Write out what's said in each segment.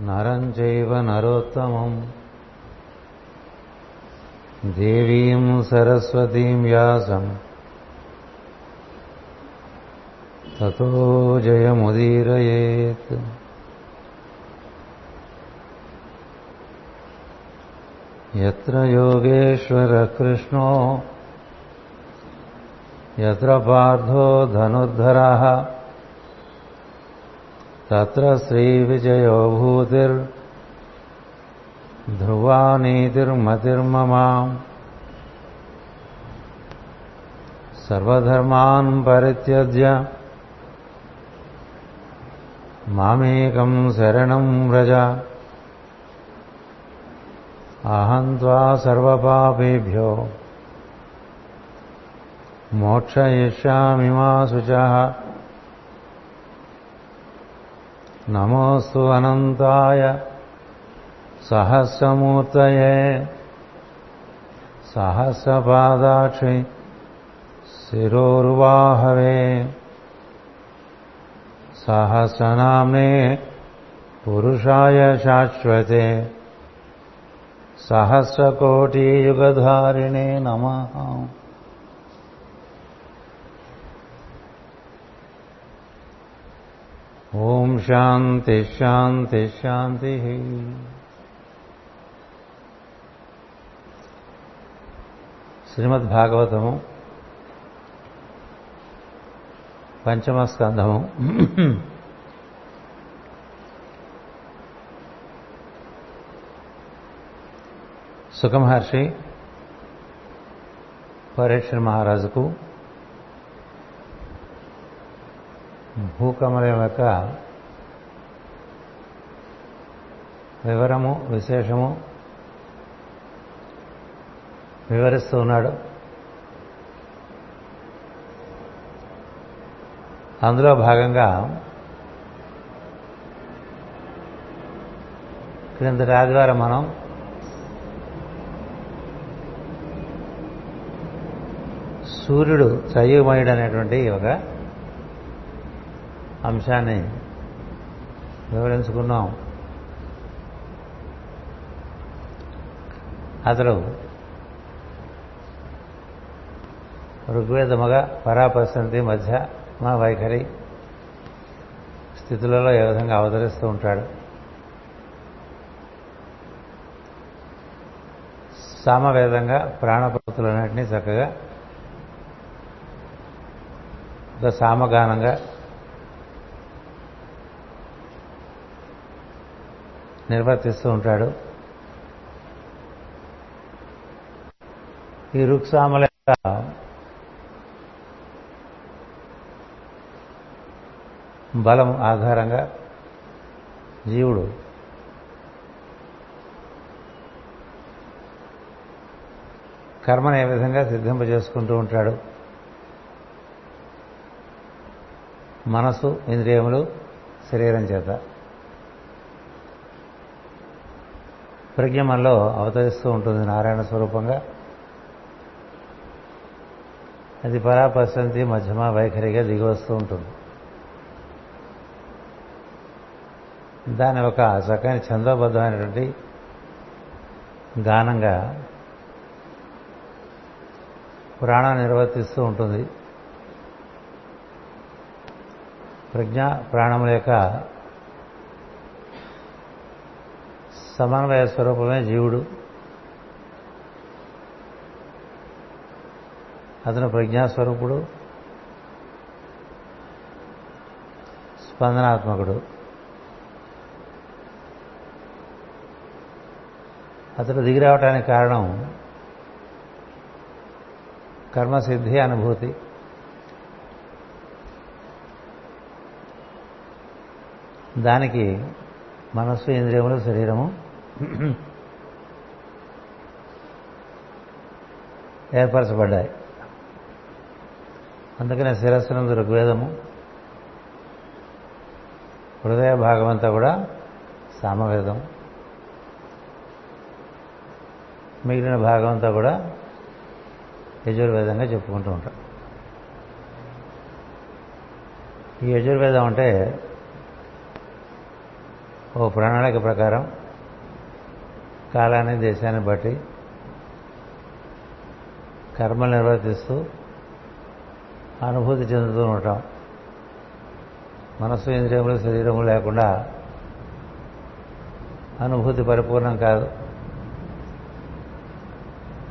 नरम् चैव नरोत्तमम्। देवीं सरस्वतीं व्यासम्। ततो जयमुदीरयेत्। यत्र योगेश्वरकृष्णो यत्र पार्थो धनुर्धराः। తత్ర శ్రీ విజయో భూతిర్ ధ్రువా నీతిర్మతిర్మమా సర్వధర్మాన్ పరిత్యజ్య మామేకం శరణం వ్రజ. అహం త్వా సర్వపాపేభ్యో. మోక్షయిష్యామి మా శుచ నమోస్తు అనంతాయ సహస్రమూర్తయే సహస్రపాదాక్షి శిరోర్వాహవే. సహస్రనామ్నే పురుషాయ శాశ్వతే. సహస్రకోటియుగధారిణే నమ. ఓం శాంతి శాంతి శాంతి. శ్రీమద్ భాగవతము పంచమ స్కంధము. సుఖమహర్షి పరీక్ష మహారాజుకు భూకమల యొక్క వివరము విశేషము వివరిస్తూ ఉన్నాడు. అందులో భాగంగా క్రిందటి ఆదివారం మనం సూర్యుడు చయుమయుడు అనేటువంటి ఒక అంశాన్ని వివరించుకున్నాం. అతడు ఋగ్వేదముగా పరాపసంతి మధ్య మా వైఖరి స్థితులలో ఏ విధంగా అవతరిస్తూ ఉంటాడు. సామవేదంగా ప్రాణపతులన్నింటినీ చక్కగా ఒక సామగానంగా నిర్వర్తిస్తూ ఉంటాడు. ఈ రుక్సామల బలం ఆధారంగా జీవుడు కర్మను ఏ విధంగా సిద్ధింపజేసుకుంటూ ఉంటాడు? మనసు ఇంద్రియములు శరీరం చేత. ప్రజ్ఞ మనలో అవతరిస్తూ ఉంటుంది నారాయణ స్వరూపంగా. అది పరాపశంతి మధ్యమ వైఖరిగా దిగి వస్తూ ఉంటుంది. దాని ఒక చక్కని చందోబద్ధమైనటువంటి గానంగా ప్రాణం నిర్వర్తిస్తూ ఉంటుంది. ప్రజ్ఞ ప్రాణముల యొక్క సమన్వయ స్వరూపమే జీవుడు. అతను ప్రజ్ఞాస్వరూపుడు. స్పందనాత్మకుడు. అతడు దిగిరావటానికి కారణం కర్మసిద్ధి అనుభూతి. దానికి మనస్సు ఇంద్రియములు శరీరము ఏర్పరచబడ్డాయి. అందుకనే శిరస్సునందు ఋగ్వేదము హృదయ భాగం అంతా కూడా సామవేదం. మిగిలిన భాగం అంతా కూడా యజుర్వేదంగా చెప్పుకుంటూ ఉంటాం. ఈ యజుర్వేదం అంటే ఓ ప్రణాళిక ప్రకారం కాలాన్ని దేశాన్ని బట్టి కర్మలు నిర్వర్తిస్తూ అనుభూతి చెందుతూ ఉంటాం. మనస్సు ఇంద్రియములు శరీరము లేకుండా అనుభూతి పరిపూర్ణం కాదు.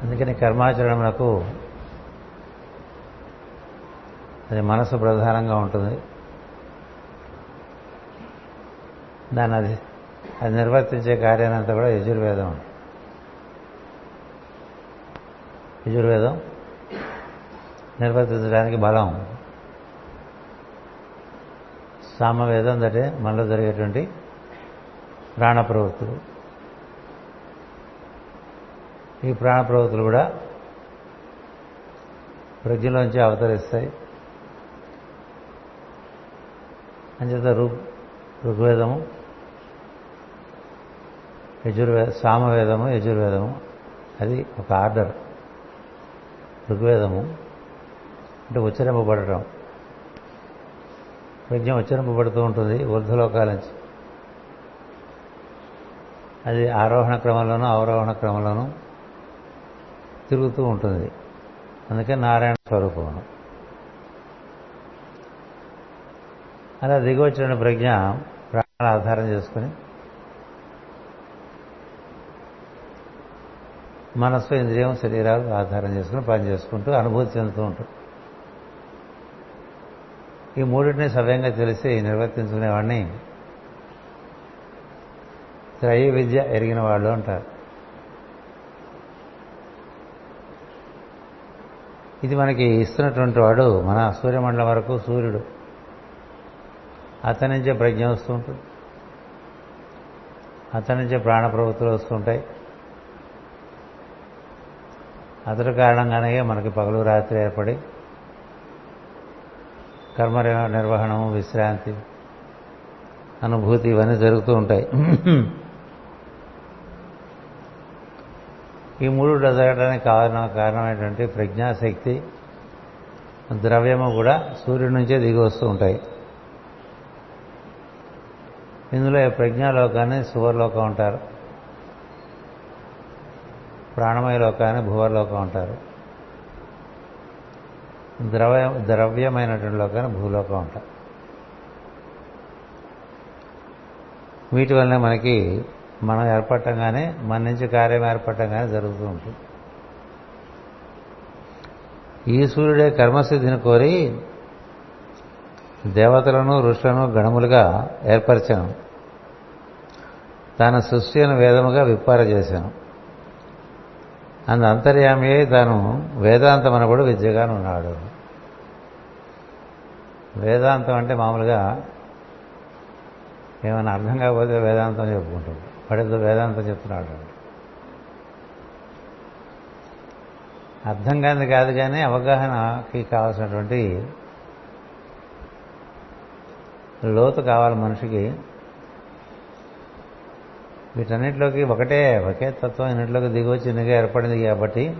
అందుకని కర్మాచరణకు అది మనసు ప్రధానంగా ఉంటుంది. దాని అది అది నిర్వర్తించే కార్యానంతా కూడా యజుర్వేదం. యజుర్వేదం నిర్వర్తించడానికి బలం. సామవేదం అంటే మనలో జరిగేటువంటి ప్రాణ ప్రవృత్తులు ఈ ప్రాణ ప్రవృత్తులు కూడా ప్రజ్ఞలోంచి అవతరిస్తాయి. అంచేత ఋగ్ ఋగ్వేదము యజుర్వేద సామవేదము యజుర్వేదము. అది ఒక ఆర్డర్. ఋగ్వేదము. అంటే ఉచ్చరింపబడటం. యజ్ఞం ఉచ్చరింపబడుతూ ఉంటుంది వృద్ధలోకాల నుంచి అది ఆరోహణ క్రమంలోనూ అవరోహణ క్రమంలోనూ తిరుగుతూ ఉంటుంది. అందుకే నారాయణ స్వరూపం అలా దిగవచ్చిన ప్రజ్ఞ ప్రాణాలు ఆధారం చేసుకుని మనస్సు ఇంద్రియం శరీరాలు ఆధారం చేసుకుని పని చేసుకుంటూ అనుభూతి చెందుతూ ఉంటుంది ఈ మూడింటిని సవ్యంగా తెలిసి నిర్వర్తించుకునేవాడిని త్రయ విద్య ఎరిగిన వాళ్ళు అంటారు. ఇది మనకి ఇస్తున్నటువంటి వాడు మన సూర్యమండలం వరకు సూర్యుడు. అతని నుంచే ప్రజ్ఞ వస్తూ ఉంటుంది. అతని నుంచే ప్రాణ ప్రవృత్తులు వస్తుంటాయి అతడి కారణంగానే మనకి పగలు రాత్రి ఏర్పడి కర్మ నిర్వహణము విశ్రాంతి అనుభూతి ఇవన్నీ జరుగుతూ ఉంటాయి. ఈ మూడు జరగడానికి కారణం కారణం ఏంటంటే ప్రజ్ఞాశక్తి ద్రవ్యము కూడా సూర్యుడి నుంచే దిగి వస్తూ ఉంటాయి. ఇందులో ప్రజ్ఞాలోకాన్ని సువర్లోకం ఉంటారు ప్రాణమయ లోకాన్ని భూవర్లోకం ఉంటారు ద్రవ ద్రవ్యమైనటువంటి లోకాన్ని భూలోకం ఉంటారు వీటి వల్లనే మనకి మనం ఏర్పడటంగానే మన నుంచి కార్యం ఏర్పడటంగానే జరుగుతూ ఉంటుంది. ఈ సూర్యుడే కర్మసిద్ధిని కోరి దేవతలను ఋషులను గణములుగా ఏర్పరిచాను. తన సృష్టి అని వేదముగా విప్పార చేశాను. అందు అంతర్యామి తాను వేదాంతం అనబడు విద్యగాను ఉన్నాడు. వేదాంతం అంటే మామూలుగా ఏమైనా అర్థం కాకపోతే వేదాంతం చెప్పుకుంటాడు వాడితో వేదాంతం చెప్తున్నాడు. అర్థం కాని కాదు కానీ అవగాహనకి కావాల్సినటువంటి లోతు కావాలి మనిషికి. వీటన్నిటిలోకి ఒకటే ఒకే తత్వం ఇన్నింటిలోకి దిగువ చిన్నగా ఏర్పడింది కాబట్టి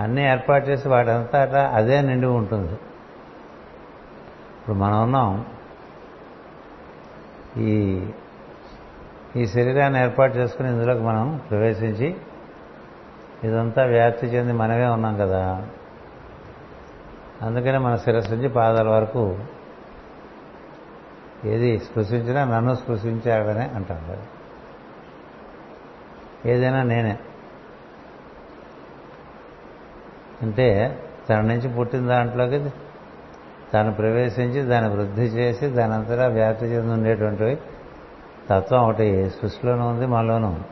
అన్నీ ఏర్పాటు చేసి వాటంతటా అదే నిండి ఉంటుంది. ఇప్పుడు మనం ఉన్నాం. ఈ ఈ శరీరాన్ని ఏర్పాటు చేసుకుని ఇందులోకి మనం ప్రవేశించి ఇదంతా వ్యాప్తి చెంది మనమే ఉన్నాం కదా. అందుకనే మన శిరస్సు నుంచి పాదాల వరకు ఏది స్పృశించినా నన్ను స్పృశించాడనే అంటాం కదా. ఏదైనా నేనే. అంటే తన నుంచి పుట్టిన దాంట్లోకి తాను ప్రవేశించి దాన్ని వృద్ధి చేసి దాని అంతటా వ్యాప్తి చెంది ఉండేటువంటివి. తత్వం ఒకటి సృష్టిలోనూ ఉంది మనలోనూ ఉంది.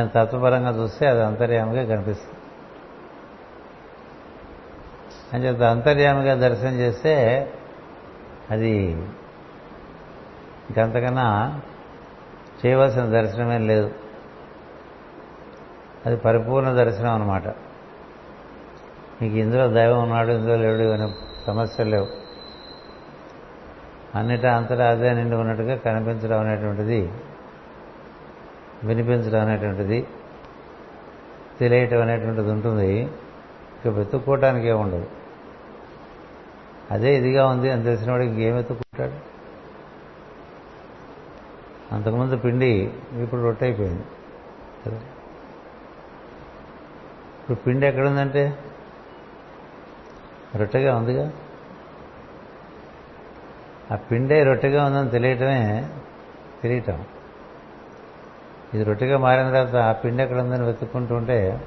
దాని తత్వపరంగా చూస్తే అది అంతర్యామిగా కనిపిస్తుంది. అని చెప్తే అంతర్యామిగా దర్శనం చేస్తే అది ఇంకంతకన్నా చేయవలసిన దర్శనమేం లేదు. అది పరిపూర్ణ దర్శనం అనమాట నీకు ఇందులో దైవం ఉన్నాడు ఇందులో లేడు అనే సమస్యలు లేవు. అన్నిటా అంతటా అదే నిండి ఉన్నట్టుగా కనిపించడం అనేటువంటిది వినిపించడం అనేటువంటిది తెలియటం అనేటువంటిది ఉంటుంది. ఇక వెతుక్కోవటానికే ఉండదు. అదే ఇదిగా ఉంది అని తెలిసిన వాడికి ఇంకేమెత్తుకుంటాడు అంతకుముందు పిండి ఇప్పుడు రొట్టె అయిపోయింది. కదా ఇప్పుడు పిండి ఎక్కడుందంటే? రొట్టెగా ఉందిగా. ఆ పిండే రొట్టెగా ఉందని తెలియటమే తెలియటం. ఇది రొట్టెగా మారిన తర్వాత ఆ పిండి ఎక్కడ ఉందని వెతుక్కుంటూ ఉంటే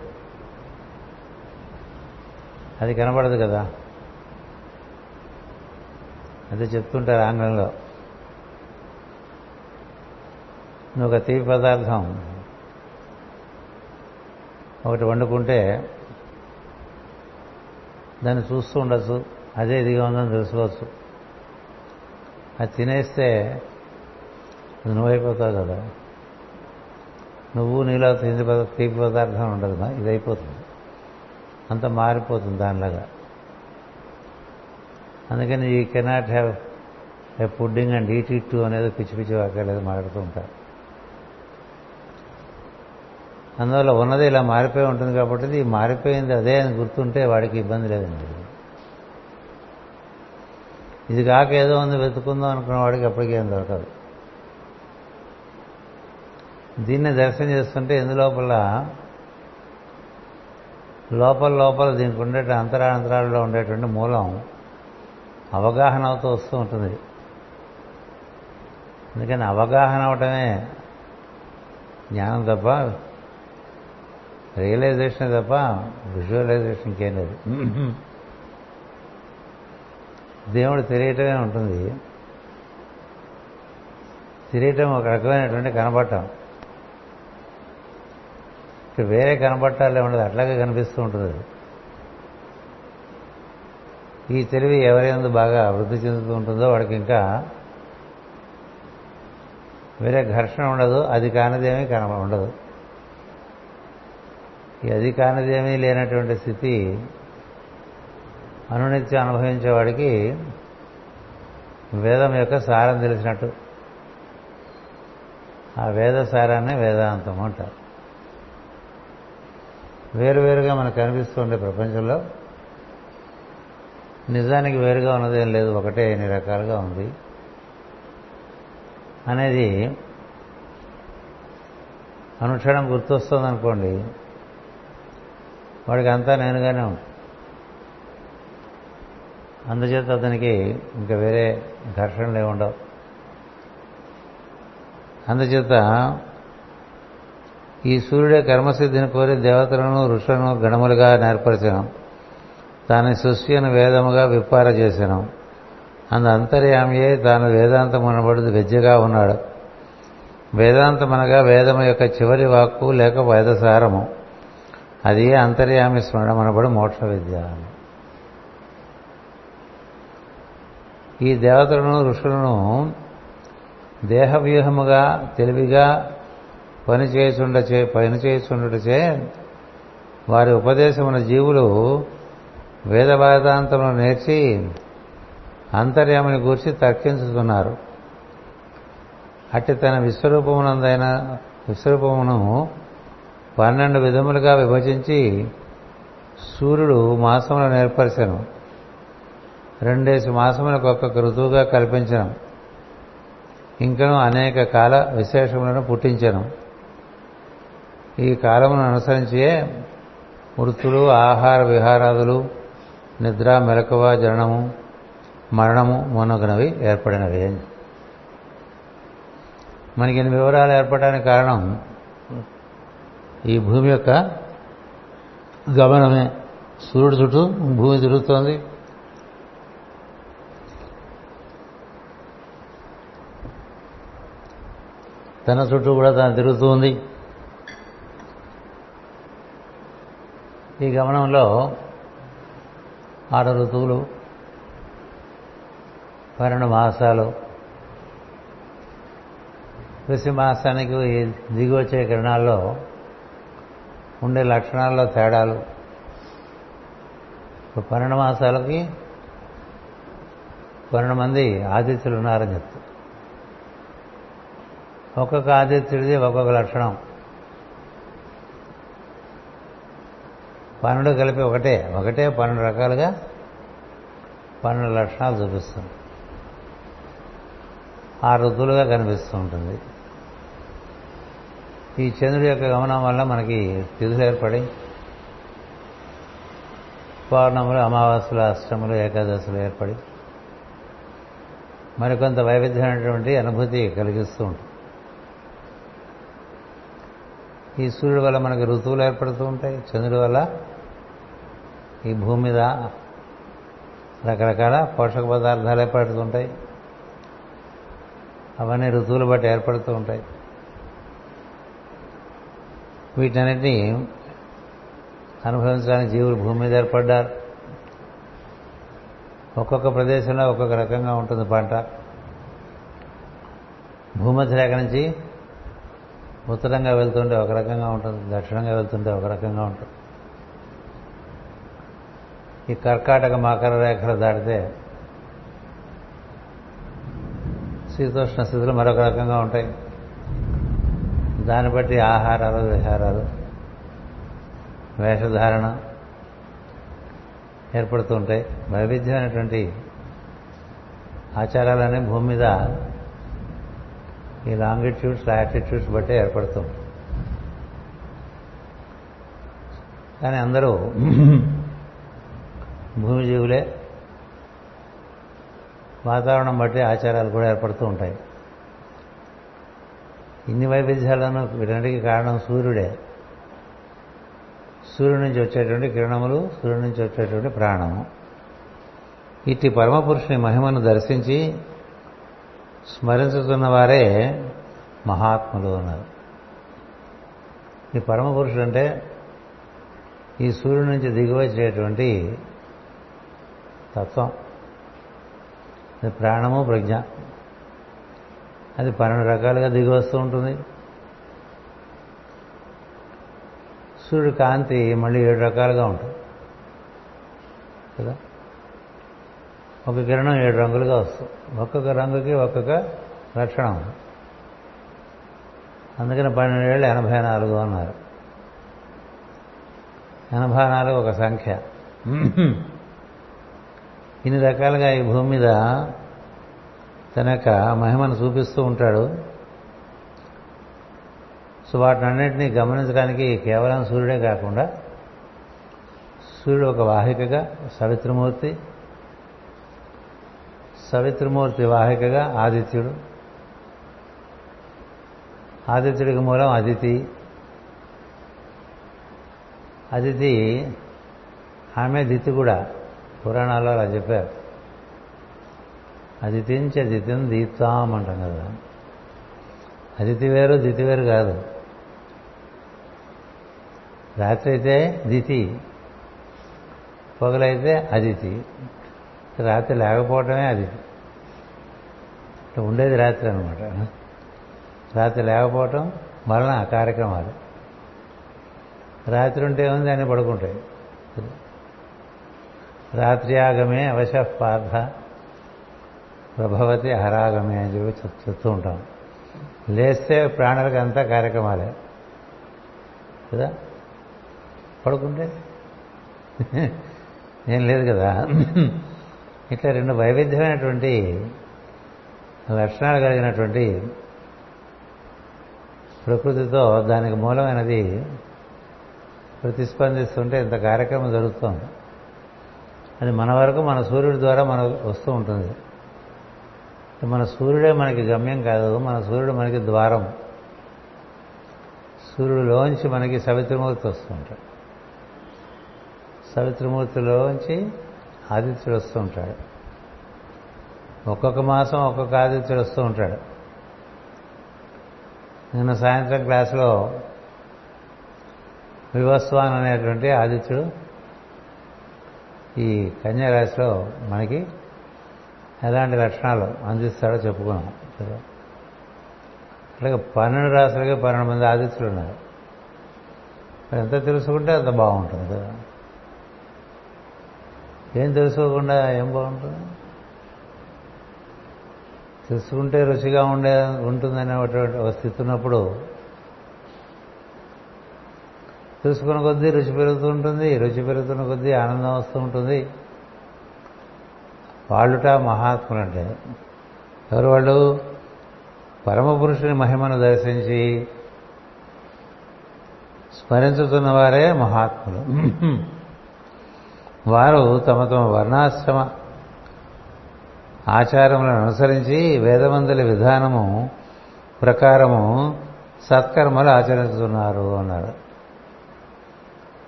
అది కనబడదు కదా. అదే చెప్తుంటారు ఆంగ్లంలో. నువ్వు ఒక తీపి పదార్థం ఒకటి వండుకుంటే దాన్ని చూస్తూ ఉండొచ్చు అదే ఇదిగా ఉందని తెలుసుకోవచ్చు. అది తినేస్తే అది నువ్వైపోతావు కదా. నువ్వు నీలో తీపి పదార్థం ఉండదు ఇది అయిపోతుంది అంత మారిపోతుంది దానిలాగా. అందుకని ఈ cannot have a pudding and eat it అనేది పిచ్చి పిచ్చి వాక్యాలు మాట్లాడుతూ ఉంటారు. అందువల్ల ఉన్నది ఇలా మారిపోయి ఉంటుంది కాబట్టి ఇది మారిపోయింది అదే అని గుర్తుంటే వాడికి ఇబ్బంది లేదండి. ఇది కాక ఏదో ఉంది వెతుకుందాం అనుకున్న వాడికి అప్పటికేం దొరకదు. దీన్ని దర్శనం చేస్తుంటే ఎందులోపల లోపల లోపల దీనికి ఉండే అంతరాంతరాల్లో ఉండేటువంటి మూలం అవగాహన అవుతూ వస్తూ ఉంటుంది. అందుకని అవగాహన అవటమే జ్ఞానం తప్ప రియలైజేషన్ తప్ప విజువలైజేషన్ ఇంకేం లేదు. దేవుడు తెలియటమే ఉంటుంది. తెలియటం ఒక రకమైనటువంటి కనబడటం. ఇక వేరే కనబట్టాలే ఉండదు అట్లాగే కనిపిస్తూ ఉంటుంది. ఈ తెలివి ఎవరైనా బాగా వృద్ధి చెందుతూ ఉంటుందో వాడికి ఇంకా వేరే ఘర్షణ ఉండదు అది కానిదేమీ కన ఉండదు. ఈ అది కానిదేమీ లేనటువంటి స్థితి అనునిత్యం అనుభవించేవాడికి వేదం యొక్క సారం తెలిసినట్టు. ఆ వేద సారాన్ని వేదాంతం అంటారు. వేరువేరుగా మనకు కనిపిస్తుండే ప్రపంచంలో నిజానికి వేరుగా ఉన్నదేం లేదు ఒకటే ఎన్ని రకాలుగా ఉంది. అనేది అనుక్షణం గుర్తొస్తుంది అనుకోండి వాడికి అంతా నేనుగానే ఉంటుంది అందుచేత అతనికి ఇంకా వేరే ఘర్షణలు ఉండవు. అందుచేత ఈ సూర్యుడే కర్మసిద్ధిని కోరి దేవతలను ఋషులను గణములుగా నేర్పరచడం తాను సృష్టిని వేదముగా విప్పార చేశాను అందు అంతర్యామియే తాను వేదాంతం అనబడి విద్యగా ఉన్నాడు. వేదాంతం అనగా వేదము యొక్క చివరి వాక్కు లేక వేదసారము. అది అంతర్యామి స్మరణ అనబడి మోక్ష విద్య ఈ దేవతలను ఋషులను దేహవ్యూహముగా తెలివిగా పనిచేయుచుండచే పనిచేయుచుండటచే వారి ఉపదేశమున జీవులు వేద వేదాంతంలో నేర్చి అంతర్యామిని గూర్చి తర్కించుతున్నారు. అట్టి తన విశ్వరూపమునందైన విశ్వరూపమును పన్నెండు విధములుగా విభజించి సూర్యుడు మాసములను ఏర్పరిచను రెండేసి మాసములకు ఒక్కొక్క ఋతువుగా కల్పించను. ఇంకను అనేక కాల విశేషములను పుట్టించను. ఈ కాలమును అనుసరించే వృత్తులు ఆహార విహారాదులు నిద్ర మెలకువ జననము మరణము మొనగనవి ఏర్పడినవి. మనకి ఇన్ని వివరాలు ఏర్పడడానికి కారణం? ఈ భూమి యొక్క గమనమే. సూర్యుడు చుట్టూ భూమి తిరుగుతోంది. తన చుట్టూ కూడా తను తిరుగుతూ ఉంది. ఈ గమనంలో ఆరు ఋతువులు పన్నెండు మాసాలు. కృషి మాసానికి దిగి వచ్చే కిరణాల్లో ఉండే లక్షణాల్లో తేడాలు. ఇప్పుడు పన్నెండు మాసాలకి పన్నెండు మంది ఆదిత్యులు ఉన్నారని చెప్తారు. ఒక్కొక్క ఆదిత్యుడిది ఒక్కొక్క లక్షణం. పన్నెండు కలిపి ఒకటే ఒకటే పన్నెండు రకాలుగా పన్నెండు లక్షణాలు చూపిస్తుంది. ఆ ఋతువులుగా కనిపిస్తూ ఉంటుంది. ఈ చంద్రుడి యొక్క గమనం వల్ల మనకి తిథులు ఏర్పడి పౌర్ణములు అమావాస్యలు అష్టములు ఏకాదశులు ఏర్పడి మరికొంత వైవిధ్యమైనటువంటి అనుభూతి కలిగిస్తూ ఉంటుంది. ఈ సూర్యుడి వల్ల మనకి ఋతువులు ఏర్పడుతూ ఉంటాయి చంద్రుడి వల్ల ఈ భూమి మీద రకరకాల పోషక పదార్థాలు ఏర్పడుతుంటాయి అవన్నీ ఋతువులు బట్టి ఏర్పడుతూ ఉంటాయి. వీటన్నిటినీ అనుభవించడానికి జీవులు భూమి మీద ఏర్పడ్డారు. ఒక్కొక్క ప్రదేశంలో ఒక్కొక్క రకంగా ఉంటుంది పంట. భూమధ్య రేఖ నుంచి ఉత్తరంగా వెళ్తుంటే ఒక రకంగా ఉంటుంది దక్షిణంగా వెళ్తుంటే ఒక రకంగా ఉంటుంది. ఈ కర్కాటక మకర రేఖలు దాటితే శీతోష్ణ స్థితులు మరొక రకంగా ఉంటాయి. దాన్ని బట్టి ఆహారాలు విహారాలు వేషధారణ ఏర్పడుతూ ఉంటాయి. వైవిధ్యమైనటువంటి ఆచారాలనే భూమి మీద ఈ లాంగిట్యూడ్స్ లాటిట్యూడ్స్ బట్టే ఏర్పడుతూ ఉంటాయి. కానీ అందరూ భూమి జీవులే వాతావరణం బట్టి ఆచారాలు కూడా ఏర్పడుతూ ఉంటాయి. ఇన్ని వైవిధ్యాలను వీటన్నిటికీ కారణం సూర్యుడే. సూర్యుడి నుంచి వచ్చేటువంటి కిరణములు సూర్యుడి నుంచి వచ్చేటువంటి ప్రాణము. ఇట్టి పరమపురుషుని మహిమను దర్శించి స్మరించుతున్న వారే మహాత్ములు అన్నారు. ఈ పరమపురుషుడు అంటే ఈ సూర్యుడి నుంచి దిగువచ్చేటువంటి తత్వం. అది ప్రాణము ప్రజ్ఞ. అది పన్నెండు రకాలుగా దిగి వస్తూ ఉంటుంది. సూర్యుడి కాంతి మళ్ళీ ఏడు రకాలుగా ఉంటుంది. కదా? ఒక కిరణం ఏడు రంగులుగా వస్తుంది. ఒక్కొక్క రంగుకి ఒక్కొక్క లక్షణం అందుకని పన్నెండేళ్ళు ఎనభై నాలుగు అన్నారు. ఎనభై నాలుగు ఒక సంఖ్య. ఇన్ని రకాలుగా ఈ భూమి మీద తన యొక్క మహిమను చూపిస్తూ ఉంటాడు. సో వాటినన్నింటినీ గమనించడానికి కేవలం సూర్యుడే కాకుండా సూర్యుడు ఒక వాహికగా సవిత్రమూర్తి సవిత్రమూర్తి వాహికగా ఆదిత్యుడు. ఆదిత్యుడికి మూలం అదితి. అదితి ఆమె దితి కూడా. పురాణాల్లో అలా చెప్పారు. అది దితిని దీప్తాం అంటాం కదా. అదితి వేరు దితి వేరు కాదు. రాత్రి అయితే దితి పొగలైతే అదితి రాత్రి లేకపోవటమే అదితి. ఉండేది రాత్రి అనమాట రాత్రి లేకపోవటం వలన కార్యక్రమాలు. రాత్రి ఉంటే ఉంది అని పడుకుంటాయి. రాత్రియాగమే అవశ పార్థ. ప్రభవతి అహరాగమే అని చెప్పి చెప్తూ ఉంటాం. లేస్తే ప్రాణాలకు అంతా కార్యక్రమాలే. కదా? పడుకుంటే? ఏం లేదు కదా? ఇట్లా రెండు వైవిధ్యమైనటువంటి లక్షణాలు కలిగినటువంటి ప్రకృతితో దానికి మూలమైనది ప్రతిస్పందిస్తుంటే ఇంత కార్యక్రమం జరుగుతోంది. అది మన వరకు మన సూర్యుడి ద్వారా మన వస్తూ ఉంటుంది. మన సూర్యుడే మనకి గమ్యం కాదు మన సూర్యుడు మనకి ద్వారం. సూర్యుడిలోంచి మనకి సవిత్రమూర్తి వస్తుంటాడు సవిత్రమూర్తిలోంచి ఆదిత్యుడు వస్తూ ఉంటాడు. ఒక్కొక్క మాసం ఒక్కొక్క ఆదిత్యుడు వస్తూ ఉంటాడు. నిన్న సాయంత్రం క్లాసులో వివస్వాన్ అనేటువంటి ఆదిత్యుడు ఈ కన్యారాశిలో మనకి ఎలాంటి లక్షణాలు అందిస్తాడో చెప్పుకున్నాం. కదా అలాగే పన్నెండు రాశులకి పన్నెండు మంది ఆదిత్యులు ఉన్నారు. ఎంత తెలుసుకుంటే అంత బాగుంటుంది కదా. ఏం తెలుసుకోకుండా ఏం బాగుంటుంది? తెలుసుకుంటే రుచిగా ఉండే ఉంటుందనేటువంటి ఒక స్థితి ఉన్నప్పుడు చూసుకున్న కొద్దీ రుచి పెరుగుతూ ఉంటుంది రుచి పెరుగుతున్న కొద్దీ ఆనందం వస్తూ ఉంటుంది. వాళ్ళుట మహాత్ములు అంటే ఎవరు వాళ్ళు? పరమ పురుషుని మహిమను దర్శించి స్మరించుతున్న వారే మహాత్ములు. వారు తమ తమ వర్ణాశ్రమ ఆచారములను అనుసరించి వేదమందుల విధానము ప్రకారము సత్కర్మలు ఆచరిస్తున్నారు అన్నాడు.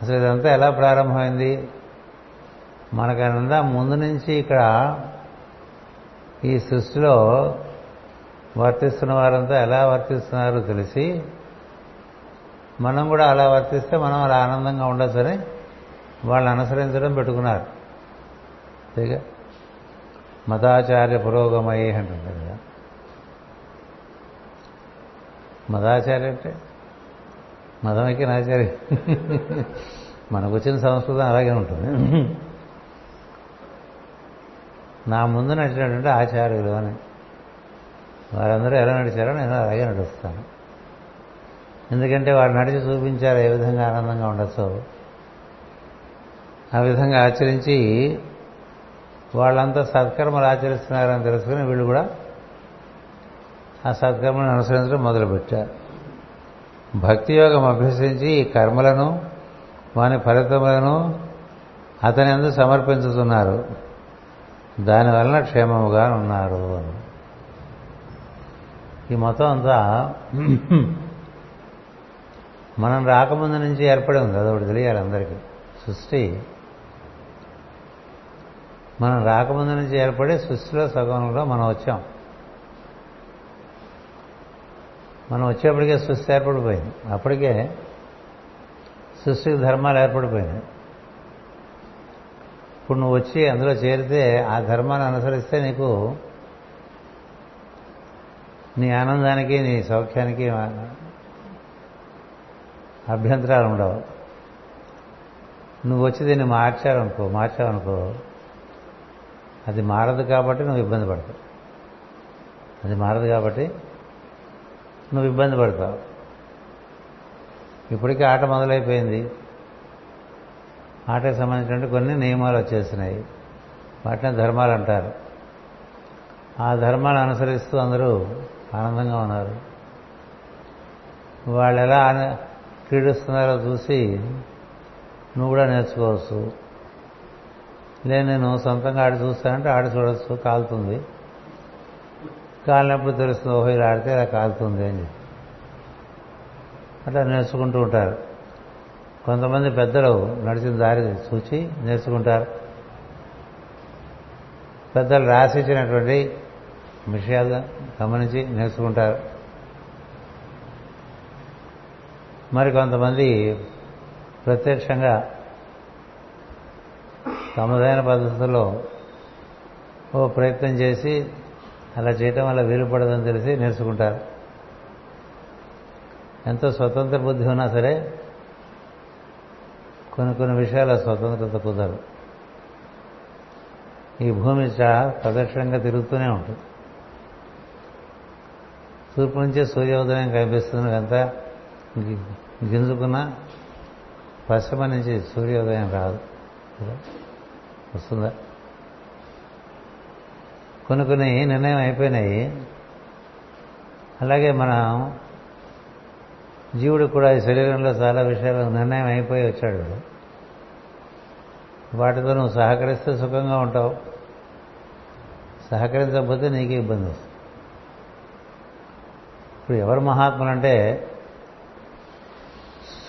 అసలు ఇదంతా ఎలా ప్రారంభమైంది? మనకన్నా ముందు నుంచి ఇక్కడ ఈ సృష్టిలో వర్తిస్తున్న వారంతా ఎలా వర్తిస్తున్నారో తెలిసి మనం కూడా అలా వర్తిస్తే మనం అలా ఆనందంగా ఉండొచ్చని వాళ్ళని అనుసరించడం పెట్టుకున్నారు. అంతేగా మతాచార్య పురోగమయ్యే అంటుంది కదా. మతాచార్య అంటే? మదం నాచారి. మనకు వచ్చిన సంస్కృతం అలాగే ఉంటుంది. నా ముందు నడిచినటువంటి ఆచార్యులు అని. వారందరూ ఎలా నడిచారో నేను అలాగే నడుస్తాను. ఎందుకంటే వారు నడిచి చూపించారు ఏ విధంగా ఆనందంగా ఉండొచ్చో. ఆ విధంగా ఆచరించి వాళ్ళంతా సత్కర్మలు ఆచరిస్తున్నారని తెలుసుకుని వీళ్ళు కూడా ఆ సత్కర్మను అనుసరించడం మొదలుపెట్టారు. భక్తి యోగం అభ్యసించి ఈ కర్మలను వాని ఫలితములను అతని ఎందు సమర్పించుతున్నారు. దానివలన క్షేమముగా ఉన్నారు ఈ మొత్తం అంతా మనం రాకముందు నుంచి ఏర్పడి ఉంది. అదొకటి తెలియాలి అందరికీ. సృష్టి మనం రాకముందు నుంచి ఏర్పడి సృష్టిలో సగంలో మనం వచ్చాం. మనం వచ్చేప్పటికే సృష్టి ఏర్పడిపోయింది. అప్పటికే సృష్టికి ధర్మాలు ఏర్పడిపోయినాయి. ఇప్పుడు నువ్వు వచ్చి అందులో చేరితే ఆ ధర్మాన్ని అనుసరిస్తే నీకు నీ ఆనందానికి నీ సౌఖ్యానికి అభ్యంతరాలు ఉండవు. నువ్వు వచ్చి దీన్ని మార్చావనుకో మార్చావనుకో అది మారదు కాబట్టి నువ్వు ఇబ్బంది పడతావు. అది మారదు కాబట్టి నువ్వు ఇబ్బంది పడతావు. ఇప్పటికీ ఆట మొదలైపోయింది. ఆటకు సంబంధించినటువంటి కొన్ని నియమాలు వచ్చేసినాయి. వాటిని ధర్మాలు అంటారు. ఆ ధర్మాలు అనుసరిస్తూ అందరూ ఆనందంగా ఉన్నారు. వాళ్ళు ఎలా క్రీడిస్తున్నారో చూసి నువ్వు కూడా నేర్చుకోవచ్చు. లేదు నేను సొంతంగా ఆడి చూస్తానంటే ఆడి చూడొచ్చు కాలుతుంది. కాలినప్పుడు తెలుస్తుంది ఓహో ఇలా ఆడితే ఇలా కాలుతుంది అని అట్లా నేర్చుకుంటూ ఉంటారు. కొంతమంది పెద్దలు నడిచిన దారి చూచి నేర్చుకుంటారు. పెద్దలు రాసిచ్చినటువంటి విషయాలు గమనించి నేర్చుకుంటారు. మరి కొంతమంది ప్రత్యక్షంగా తమదైన పద్ధతిలో ఓ ప్రయత్నం చేసి అలా చేయటం వల్ల వీలు పడదని తెలిసి నేర్చుకుంటారు. ఎంతో స్వతంత్ర బుద్ధి ఉన్నా సరే కొన్ని కొన్ని విషయాల స్వతంత్రత కుదరదు. ఈ భూమి ప్రదక్షిణంగా తిరుగుతూనే ఉంటుంది. తూర్పు నుంచే సూర్యోదయం కనిపిస్తుంది ఎంత గింజుకున్నా పశ్చిమ నుంచి సూర్యోదయం రాదు. వస్తుందా? కొన్ని కొన్ని నిర్ణయం అయిపోయినాయి. అలాగే మనం జీవుడు కూడా ఈ శరీరంలో చాలా విషయాలు నిర్ణయం అయిపోయి వచ్చాడు. వాటితో నువ్వు సహకరిస్తే సుఖంగా ఉంటావు. సహకరించకపోతే నీకే ఇబ్బంది వస్తుంది. ఇప్పుడు ఎవరు మహాత్ములంటే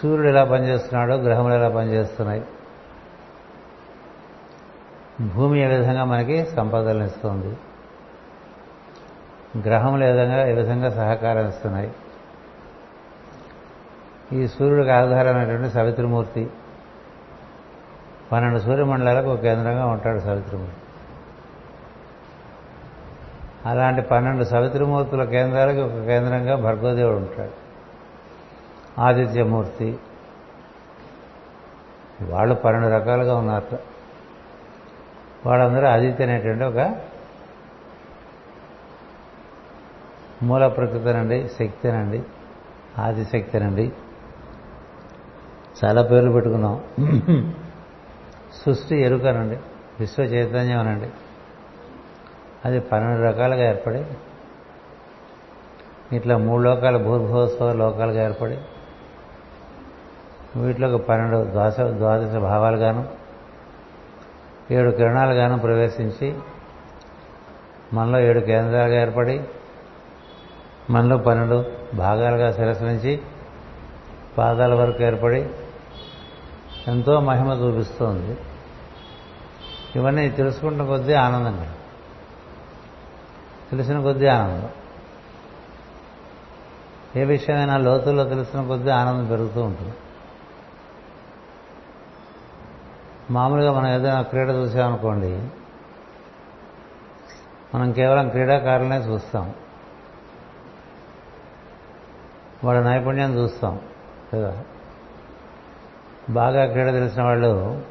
సూర్యుడు ఎలా పనిచేస్తున్నాడో గ్రహములు ఎలా పనిచేస్తున్నాయి భూమి ఏ విధంగా మనకి సంపదలను ఇస్తుంది? గ్రహములు ఏ విధంగా ఏ విధంగా సహకారం ఇస్తున్నాయి? ఈ సూర్యుడికి ఆధారమైనటువంటి సవిత్రమూర్తి. పన్నెండు సూర్యమండలాలకు ఒక కేంద్రంగా ఉంటాడు సవిత్రమూర్తి. అలాంటి పన్నెండు సవిత్రమూర్తుల కేంద్రాలకు ఒక కేంద్రంగా భర్గోదేవుడు ఉంటాడు. ఆదిత్యమూర్తి. వాళ్ళు పన్నెండు రకాలుగా ఉన్నారు. వాళ్ళందరూ ఆదిత్య అనేటువంటి ఒక మూల ప్రకృతినండి శక్తినండి ఆదిశక్తినండి. చాలా పేర్లు పెట్టుకున్నాం. సృష్టి ఎరుకనండి విశ్వ చైతన్యం అనండి అది పన్నెండు రకాలుగా ఏర్పడి ఇట్లా మూడు లోకాలు భూర్భోత్సవ లోకాలుగా ఏర్పడి వీటిలో ఒక పన్నెండు ద్వాస ద్వాదశ భావాలుగాను ఏడు కిరణాలుగాను ప్రవేశించి మనలో ఏడు కేంద్రాలుగా ఏర్పడి మనలో పన్నెండు భాగాలుగా శిరస్సు నుంచి పాదాల వరకు ఏర్పడి ఎంతో మహిమ చూపిస్తోంది. ఇవన్నీ తెలుసుకుంటున్న కొద్దీ ఆనందంగా తెలిసిన కొద్దీ ఆనందం. ఏ విషయమైనా లోతుల్లో తెలిసిన కొద్దీ ఆనందం పెరుగుతూ ఉంటుంది. మామూలుగా మనం ఏదైనా క్రీడ చూసామనుకోండి మనం కేవలం క్రీడాకారులనే చూస్తాం. వాళ్ళ నైపుణ్యం చూస్తాం కదా? బాగా క్రీడ తెలిసిన వాళ్ళు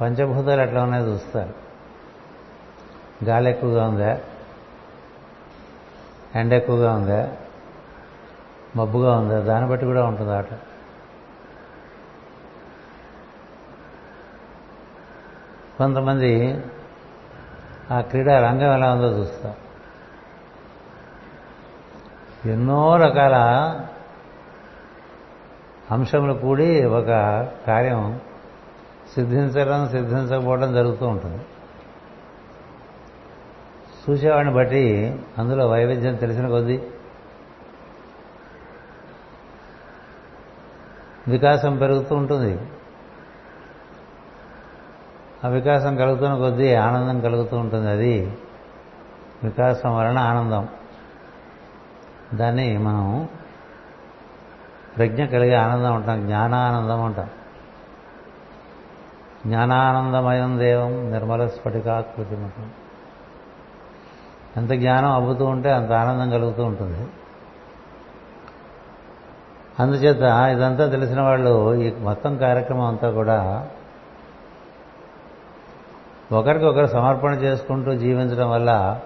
పంచభూతాలు ఎట్లా ఉన్నాయో చూస్తారు. గాలి ఎక్కువగా ఉందా? ఎండ ఎక్కువగా ఉందా? మబ్బుగా ఉందా? దాన్ని బట్టి కూడా ఉంటుంది ఆట కొంతమంది ఆ క్రీడా రంగం ఎలా ఉందో చూస్తారు ఎన్నో రకాల అంశములు కూడి ఒక కార్యం సిద్ధించడం సిద్ధించకపోవడం జరుగుతూ ఉంటుంది. చూసేవాడిని బట్టి అందులో వైవిధ్యం తెలిసిన కొద్దీ వికాసం పెరుగుతూ ఉంటుంది. ఆ వికాసం కలుగుతున్న కొద్దీ ఆనందం కలుగుతూ ఉంటుంది అది. వికాసం వలన ఆనందం. దాన్ని మనం ప్రజ్ఞ కలిగే ఆనందం ఉంటాం జ్ఞానానందం అంటాం. జ్ఞానానందమయం దేవం నిర్మల స్ఫటికాకృతి అంటాం. ఎంత జ్ఞానం అవ్వుతూ ఉంటే అంత ఆనందం కలుగుతూ ఉంటుంది. అందుచేత ఇదంతా తెలిసిన వాళ్ళు ఈ మొత్తం కార్యక్రమం అంతా కూడా ఒకరికొకరు సమర్పణ చేసుకుంటూ జీవించడం వల్ల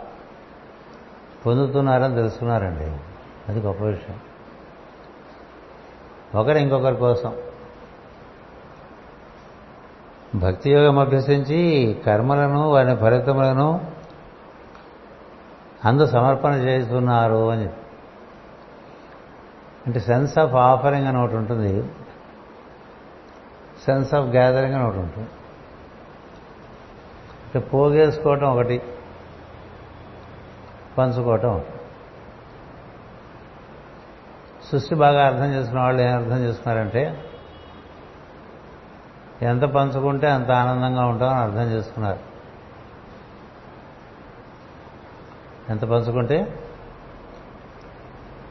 పొందుతున్నారని తెలుసుకున్నారండి. అది గొప్ప విషయం. ఒకరు ఇంకొకరి కోసం. భక్తి యోగం అభ్యసించి కర్మలను వారి ఫలితములను అందు సమర్పణ చేస్తున్నారు అని చెప్పి. అంటే సెన్స్ ఆఫ్ ఆఫరింగ్ అని ఒకటి ఉంటుంది. సెన్స్ ఆఫ్ గ్యాదరింగ్ అని ఒకటి ఉంటుంది. అంటే పోగేసుకోవటం ఒకటి పంచుకోవటం సృష్టి బాగా అర్థం చేసుకున్న వాళ్ళు ఏం అర్థం చేసుకున్నారంటే ఎంత పంచుకుంటే అంత ఆనందంగా ఉంటామని అర్థం చేసుకున్నారు. ఎంత పంచుకుంటే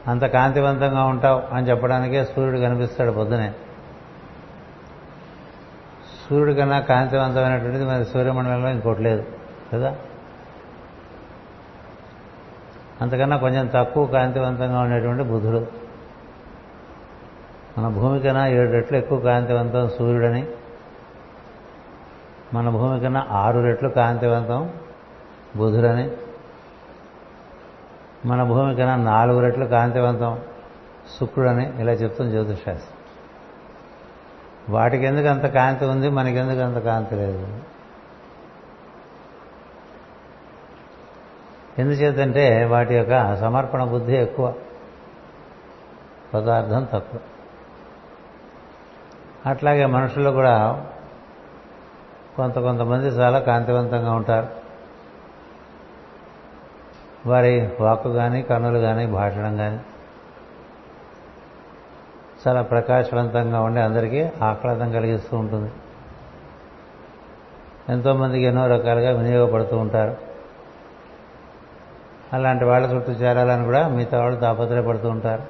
అంత కాంతివంతంగా ఉంటావు అని చెప్పడానికే సూర్యుడు కనిపిస్తాడు పొద్దునే. సూర్యుడి కన్నా కాంతివంతమైనటువంటిది మరి సూర్యమండలంలో ఇంకోటి లేదు కదా? అంతకన్నా కొంచెం తక్కువ కాంతివంతంగా ఉండేటువంటి బుధుడు. మన భూమి కన్నా ఏడు రెట్లు ఎక్కువ కాంతివంతం సూర్యుడని మన భూమి కన్నా ఆరు రెట్లు కాంతివంతం బుధుడని మన భూమి కన్నా నాలుగు రెట్లు కాంతివంతం శుక్రుడని ఇలా చెప్తుంది జ్యోతిషాస్త్రం వాటికి ఎందుకు అంత కాంతి ఉంది? మనకెందుకు అంత కాంతి లేదు? ఎందుచేతంటే వాటి యొక్క సమర్పణ బుద్ధి ఎక్కువ. పదార్థం తక్కువ. అట్లాగే మనుషుల్లో కూడా కొంత కొంతమంది చాలా కాంతివంతంగా ఉంటారు. వారి వాక్కు కానీ కన్నులు కానీ భాషణం కానీ చాలా ప్రకాశవంతంగా ఉండి అందరికీ ఆహ్లాదం కలిగిస్తూ ఉంటుంది. ఎంతోమందికి ఎన్నో రకాలుగా వినియోగపడుతూ ఉంటారు. అలాంటి వాళ్ళ చుట్టూ చేరాలని కూడా మిగతా వాళ్ళు తాపత్రయపడుతూ ఉంటారు.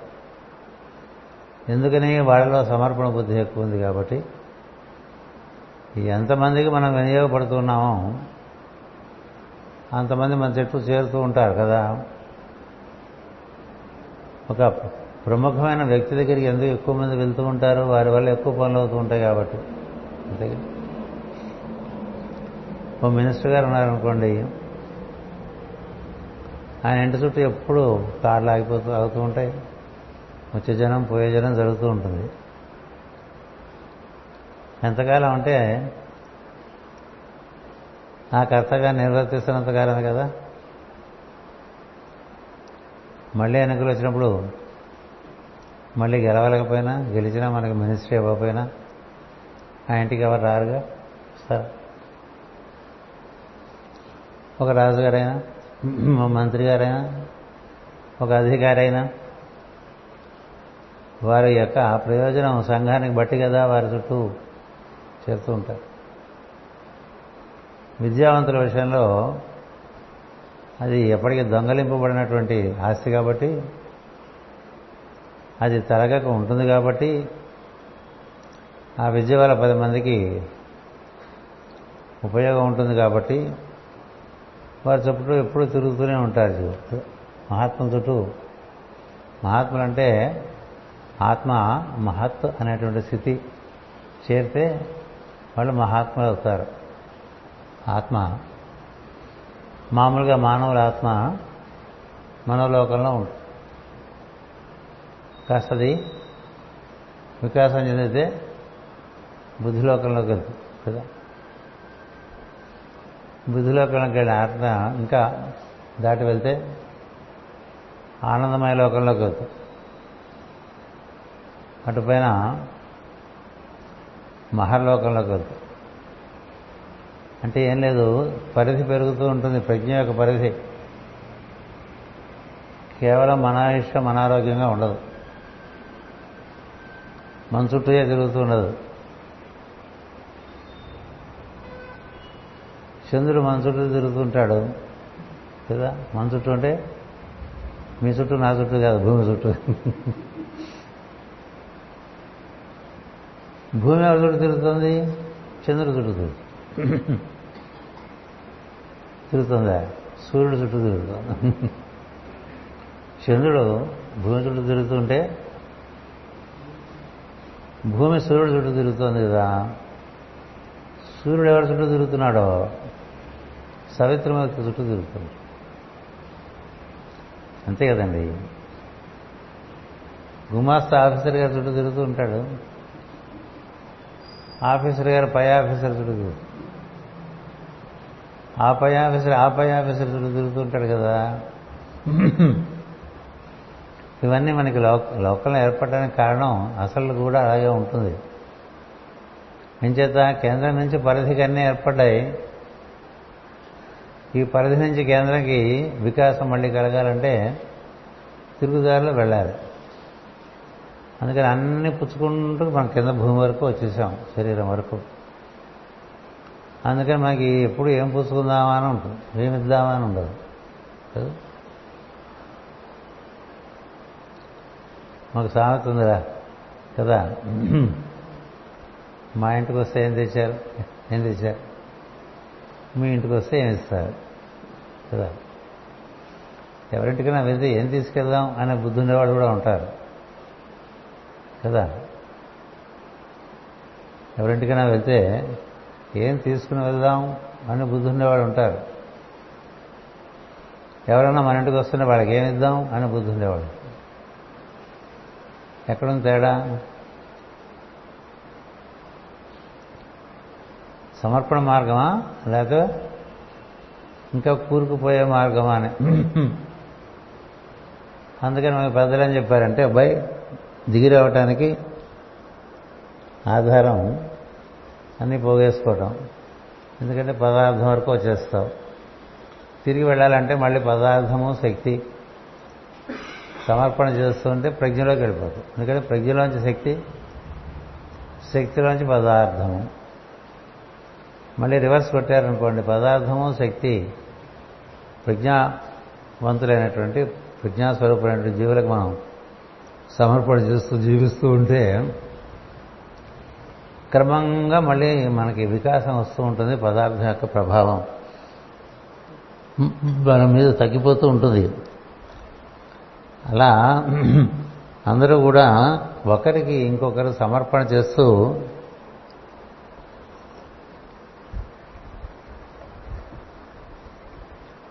ఎందుకని వాళ్ళలో సమర్పణ బుద్ధి ఎక్కువ ఉంది కాబట్టి. ఎంతమందికి మనం వినియోగపడుతున్నామో అంతమంది మన చెట్టు చేరుతూ ఉంటారు కదా. ఒక ప్రముఖమైన వ్యక్తి దగ్గరికి ఎందుకు ఎక్కువ మంది వెళ్తూ ఉంటారు? వారి వల్ల ఎక్కువ పనులు అవుతూ ఉంటాయి కాబట్టి. అంతే ఓ మినిస్టర్ గారు ఉన్నారనుకోండి ఆయన ఇంటి చుట్టూ ఎప్పుడు కార్లు ఆగిపోతూ అవుతూ ఉంటాయి. వచ్చే జనం పోయే జనం జరుగుతూ ఉంటుంది. ఎంతకాలం అంటే ఆ కర్తగా నిర్వర్తిస్తున్నంతకాలం కదా? మళ్ళీ ఎన్నికలు వచ్చినప్పుడు మళ్ళీ గెలవలేకపోయినా గెలిచినా మనకి మినిస్ట్రీ ఇవ్వకపోయినా ఆ ఇంటికి ఎవరు రారుగా? సార్. ఒక రాజుగారైనా మంత్రి గారైనా ఒక అధికారి అయినా వారి యొక్క ప్రయోజనం సంఘానికి బట్టి కదా వారి చుట్టూ చేస్తూ ఉంటారు. విద్యావంతుల విషయంలో అది ఎప్పటికీ దొంగలింపబడినటువంటి ఆస్తి కాబట్టి అది తరగక ఉంటుంది కాబట్టి ఆ విద్య వల్ల పది మందికి ఉపయోగం ఉంటుంది కాబట్టి వారి చుట్టూ ఎప్పుడూ తిరుగుతూనే ఉంటారు. మహాత్మ చుట్టూ మహాత్ములంటే ఆత్మ మహత్ అనేటువంటి స్థితి చేరితే వాళ్ళు మహాత్ములు అవుతారు. ఆత్మ మామూలుగా మానవుల ఆత్మ మనోలోకంలో ఉంటుంది. కాస్తది? వికాసం చెందితే బుద్ధిలోకంలోకి వెళ్తుంది కదా? బుద్ధిలోకంలోకి వెళ్ళిన ఆత్మ ఇంకా దాటి వెళ్తే ఆనందమయ లోకంలోకి వెళ్తుంది. అటుపైన మహర్లోకంలోకి వెళ్తుంది. అంటే ఏం లేదు పరిధి పెరుగుతూ ఉంటుంది ప్రజ్ఞ యొక్క పరిధి. కేవలం మన ఇష్టం అనారోగ్యంగా ఉండదు. మన చుట్టూయే తిరుగుతూ ఉండదు. చంద్రుడు మన చుట్టూ తిరుగుతుంటాడు కదా? మన చుట్టూ అంటే మీ చుట్టూ నా చుట్టూ కాదు భూమి చుట్టూ. భూమి ఎవరి చుట్టూ తిరుగుతుంది? చంద్రుడు చుట్టూ తిరుగుతుంది. తిరుగుతుందా? సూర్యుడు చుట్టూ తిరుగుతుంది. చంద్రుడు భూమి చుట్టూ తిరుగుతుంటే భూమి సూర్యుడు చుట్టూ తిరుగుతోంది కదా. సూర్యుడు ఎవరి చుట్టూ తిరుగుతున్నాడో? సవిత్రమూర్తి చుట్టూ తిరుగుతుంది అంతే కదండి. గుమాస్తా ఆఫీసర్ గారి చుట్టూ తిరుగుతూ ఉంటాడు. ఆఫీసర్ గారు పై ఆఫీసర్ చుట్టూ తిరుగుతూ. ఆ పై ఆఫీసర్ ఆ పై ఆఫీసర్ చుట్టూ తిరుగుతూ ఉంటాడు కదా. ఇవన్నీ మనకి లోకంలో ఏర్పడడానికి కారణం అసలు కూడా అలాగే ఉంటుంది. ఎంచేత కేంద్రం నుంచి పరిధికి అన్నీ ఏర్పడ్డాయి. ఈ పరిధి నుంచి కేంద్రంకి వికాసం మళ్ళీ కలగాలంటే తిరుగుదారిలో వెళ్ళాలి. అందుకని అన్ని పుచ్చుకుంటూ మనం కింద భూమి వరకు వచ్చేసాం శరీరం వరకు. అందుకని మనకి ఎప్పుడు ఏం పుచ్చుకుందామా అని ఉంటుంది ఏమి ఇద్దామా అని ఉండదు. కదా మాకు సామెత ఉందిరా. కదా? మా ఇంటికి వస్తే ఏం తెచ్చారు? ఏం తెచ్చారు? మీ ఇంటికి వస్తే ఏం ఇస్తారు? కదా? ఎవరింటికైనా వెళ్తే ఏం తీసుకెళ్దాం అనే బుద్ధి ఉండేవాళ్ళు కూడా ఉంటారు. కదా? ఎవరింటికైనా వెళ్తే ఏం తీసుకుని వెళ్దాం అని బుద్ధి ఉండేవాడు ఉంటారు. ఎవరైనా మన ఇంటికి వస్తుంటే వాళ్ళకి ఏమి ఇద్దాం అని బుద్ధి ఉండేవాడు. ఎక్కడుంది తేడా? సమర్పణ మార్గమా? లేక ఇంకా కూరుకుపోయే మార్గమా అని? అందుకని మనకి పెద్దలని చెప్పారంటే అబ్బాయి దిగి రావటానికి ఆధారం అన్నీ పోగేసుకోవటం. ఎందుకంటే పదార్థం వరకు వచ్చేస్తావు. తిరిగి వెళ్ళాలంటే మళ్ళీ పదార్థము శక్తి సమర్పణ చేస్తుంటే ప్రజ్ఞలోకి వెళ్ళిపోతుంది ఎందుకంటే ప్రజ్ఞలోంచి శక్తి శక్తిలోంచి పదార్థము. మళ్ళీ రివర్స్ కొట్టారనుకోండి పదార్థము శక్తి ప్రజ్ఞావంతులైనటువంటి ప్రజ్ఞాస్వరూపమైనటువంటి జీవులకు మనం సమర్పణ చేస్తూ జీవిస్తూ ఉంటే క్రమంగా మళ్ళీ మనకి వికాసం వస్తూ ఉంటుంది పదార్థం యొక్క ప్రభావం. మన మీద తగ్గిపోతూ ఉంటుంది. అలా అందరూ కూడా ఒకరికి ఇంకొకరు సమర్పణ చేస్తూ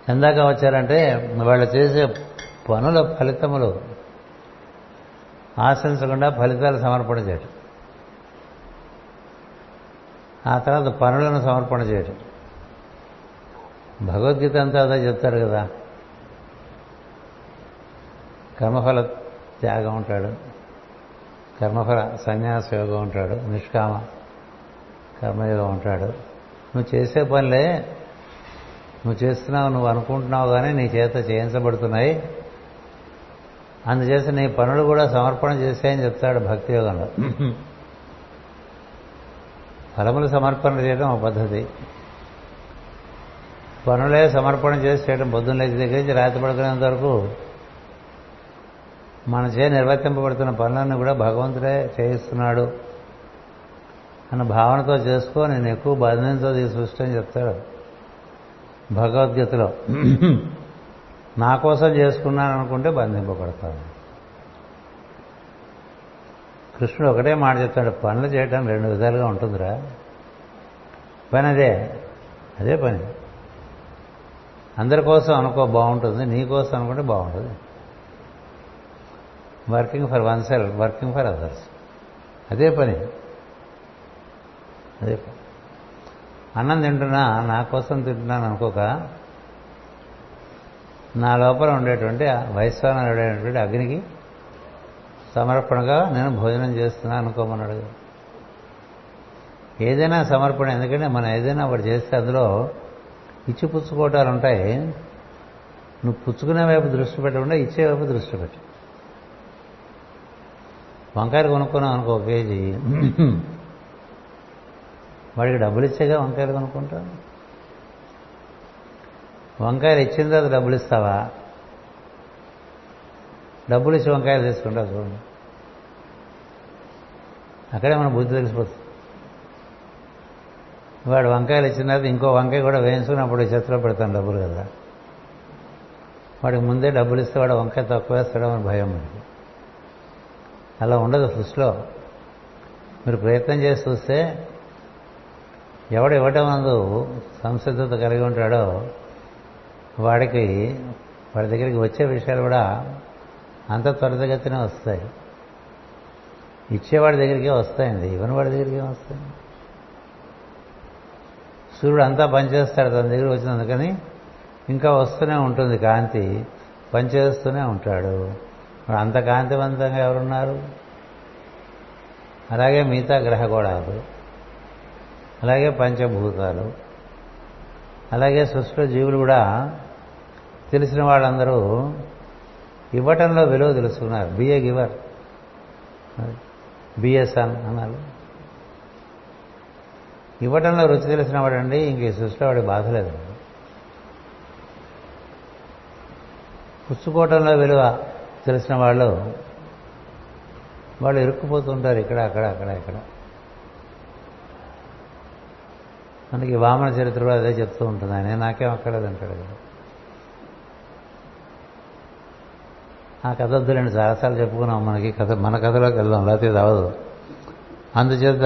ఎందాక వచ్చారంటే వాళ్ళు చేసే పనుల ఫలితములు ఆశించకుండా ఫలితాలు సమర్పణ చేయటం. ఆ తర్వాత పనులను సమర్పణ చేయటం. భగవద్గీత అంతా అదే చెప్తారు కదా. కర్మఫల త్యాగం ఉంటాడు. కర్మఫల సన్యాస యోగం ఉంటాడు. నిష్కామ కర్మయోగం ఉంటాడు. నువ్వు చేసే పనులే నువ్వు చేస్తున్నావు నువ్వు అనుకుంటున్నావు కానీ నీ చేత చేయించబడుతున్నాయి. అందుచేత నీ పనులు కూడా సమర్పణ చేశాయని చెప్తాడు భక్తి యోగంలో. ఫలములు సమర్పణ చేయడం ఒక పద్ధతి. పనులే సమర్పణ చేసి చేయడం పొద్దున్న లేచి దగ్గర నుంచి రాత్రి పడుకునేంత వరకు మన చే నిర్వర్తింపబడుతున్న పనులన్నీ కూడా భగవంతుడే చేయిస్తున్నాడు అన్న భావనతో చేసుకో నేను ఎక్కువ బంధించదు ఈ సృష్టి అని చెప్తాడు భగవద్గీతలో. నా కోసం చేసుకున్నాను అనుకుంటే బంధింపబడతాను. కృష్ణుడు ఒకటే మాట చెప్తాడు పనులు చేయటం రెండు విధాలుగా ఉంటుందిరా. పని అదే అదే పని. అందరి కోసం అనుకో బాగుంటుంది. నీ కోసం అనుకుంటే బాగుంటుంది. Working for oneself working for others. అదే పని. అదే పని. అన్నం తింటున్నా నా కోసం తింటున్నాను అనుకోక నా లోపల ఉండేటువంటి వైశ్వానరుడైనటువంటి అగ్నికి సమర్పణగా నేను భోజనం చేస్తున్నా అనుకోమన్నాడు ఏదైనా సమర్పణ ఎందుకంటే మనం ఏదైనా ఒకటి చేస్తే అందులో ఇచ్చి పుచ్చుకోవటాలు ఉంటాయి. నువ్వు పుచ్చుకునే వైపు దృష్టి పెట్టకుండా ఇచ్చే వైపు దృష్టి పెట్టు. వంకాయలు కొనుక్కున్నాం అనుకో ఒక కేజీ. వాడికి డబ్బులు ఇచ్చేగా వంకాయలు కొనుక్కుంటాం వంకాయలు ఇచ్చిన తర్వాత డబ్బులు ఇస్తావా? డబ్బులు ఇచ్చి వంకాయలు తీసుకుంటావు చూడండి. అక్కడే మన బుద్ధి తెలిసిపోతుంది. వాడు వంకాయలు ఇచ్చిన తర్వాత ఇంకో వంకాయ కూడా వేయించుకున్నప్పుడు చేతిలో పెడతాను డబ్బులు కదా. వాడికి ముందే డబ్బులు ఇస్తే వాడు వంకాయ తక్కువ వేస్తాడో అని భయం మనకి. అలా ఉండదు సృష్టిలో. మీరు ప్రయత్నం చేసి చూస్తే ఎవడు ఇవ్వటం అందు సంసిద్ధత కలిగి ఉంటాడో వాడికి వాడి దగ్గరికి వచ్చే విషయాలు కూడా అంత త్వరితగతినే వస్తాయి. ఇచ్చేవాడి దగ్గరికే వస్తాయండి ఇవ్వని వాడి దగ్గరికే వస్తాయి. సూర్యుడు అంతా పనిచేస్తాడు తన దగ్గర వచ్చినందుకని ఇంకా వస్తూనే ఉంటుంది కాంతి పనిచేస్తూనే ఉంటాడు. అంత కాంతివంతంగా ఎవరున్నారు? అలాగే మిగతా గ్రహగోళాలు అలాగే పంచభూతాలు అలాగే సృష్టిలో జీవులు కూడా తెలిసిన వాళ్ళందరూ ఇవ్వటంలో విలువ తెలుసుకున్నారు. బిఏ గివర్ బిఎస్ఎన్ అన్నారు. ఇవ్వటంలో రుచి తెలిసిన వాడండి ఇంక ఈ సృష్టిలో వాడి బాధ లేదు. పుచ్చుకోవటంలో విలువ తెలిసిన వాళ్ళు వాళ్ళు ఇరుక్కుపోతుంటారు ఇక్కడ అక్కడ అక్కడ ఇక్కడ. మనకి వామన చరిత్ర కూడా అదే చెప్తూ ఉంటుంది. ఆయన నాకేం అక్కడది అంటాడు కదా. ఆ కథ వద్దులేండి చాలాసార్లు చెప్పుకున్నాం మనకి కథ మన కథలోకి వెళ్దాం లేకపోతే ఇది అవ్వదు అందుచేత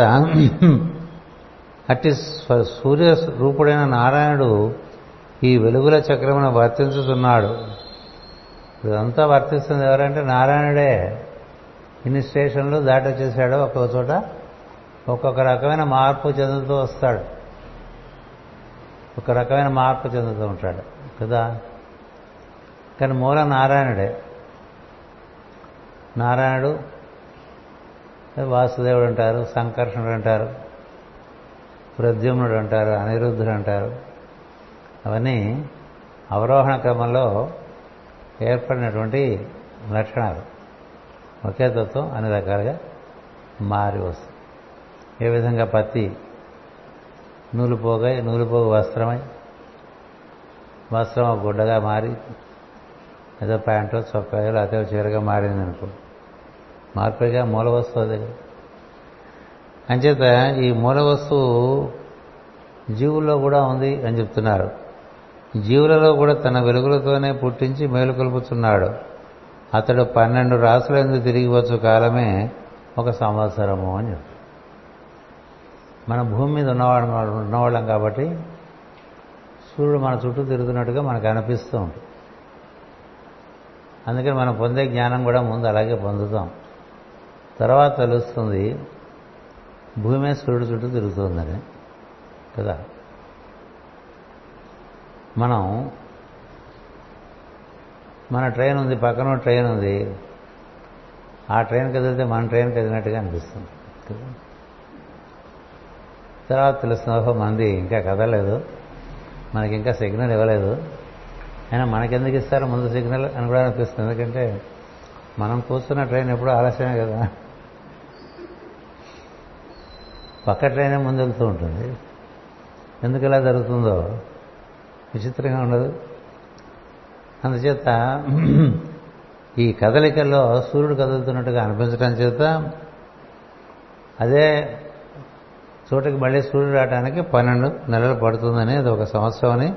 అట్టి సూర్య రూపుడైన నారాయణుడు ఈ వెలుగుల చక్రమును వర్తించుతున్నాడు. ఇదంతా వర్తిస్తుంది ఎవరంటే నారాయణుడే. ఇన్ని స్టేషన్లు దాటొచ్చేసాడు ఒక్కొక్క చోట. ఒక్కొక్క రకమైన మార్పు చెందుతూ వస్తాడు. ఒక రకమైన మార్పు చెందుతూ ఉంటాడు కదా? కానీ మూల నారాయణుడే. నారాయణుడు వాసుదేవుడు అంటారు సంకర్షణుడు అంటారు ప్రద్యుమ్నుడు అంటారు అనిరుద్ధుడు అంటారు. అవన్నీ అవరోహణ క్రమంలో ఏర్పడినటువంటి లక్షణాలు. ఒకే తత్వం అన్ని రకాలుగా మారి వస్తుంది. ఏ విధంగా పత్తి నూలుపోగై నూలుపోగు వస్త్రమై వస్త్రం ఒక గుడ్డగా మారి ఏదో ప్యాంటు చొక్కాయో లేకపోతే చీరగా మారింది అనుకో మార్పుగా మూల వస్తువు అది అంచేత ఈ మూల వస్తువు జీవుల్లో కూడా ఉంది అని చెప్తున్నారు. జీవులలో కూడా తన వెలుగులతోనే పుట్టించి మేలుకొల్పుతున్నాడు అతడు పన్నెండు రాసులందు తిరిగివచ్చు కాలమే ఒక సంవత్సరము అని చెప్తాడు మన భూమి మీద ఉన్నవాడు ఉన్నవాళ్ళం కాబట్టి సూర్యుడు మన చుట్టూ తిరుగుతున్నట్టుగా మనకు అనిపిస్తూ ఉంటుంది. అందుకని మనం పొందే జ్ఞానం కూడా ముందు అలాగే పొందుతాం. తర్వాత తెలుస్తుంది భూమి సూర్యుడు చుట్టూ తిరుగుతుందని కదా. మనం మన ట్రైన్ ఉంది పక్కన ట్రైన్ ఉంది. ఆ ట్రైన్ కదిలితే మన ట్రైన్ కదిలినట్టుగా అనిపిస్తుంది. తర్వాత తెలుస్తుంది ఓహో మంది ఇంకా కదలేదు మనకి ఇంకా సిగ్నల్ ఇవ్వలేదు. అయినా మనకెందుకు ఇస్తారు ముందు సిగ్నల్ అని కూడా అనిపిస్తుంది. ఎందుకంటే మనం కూర్చున్న ట్రైన్ ఎప్పుడూ ఆలస్యమే కదా. పక్క ట్రైనే ముందు వెళ్తూ ఉంటుంది. ఎందుకు ఇలా జరుగుతుందో? విచిత్రంగా ఉండదు. అందుచేత ఈ కదలికల్లో సూర్యుడు కదులుతున్నట్టుగా అనిపించడం చేత అదే చోటుకి మళ్ళీ సూర్యుడు రావడానికి పన్నెండు నెలలు పడుతుందని అది ఒక సంవత్సరం అని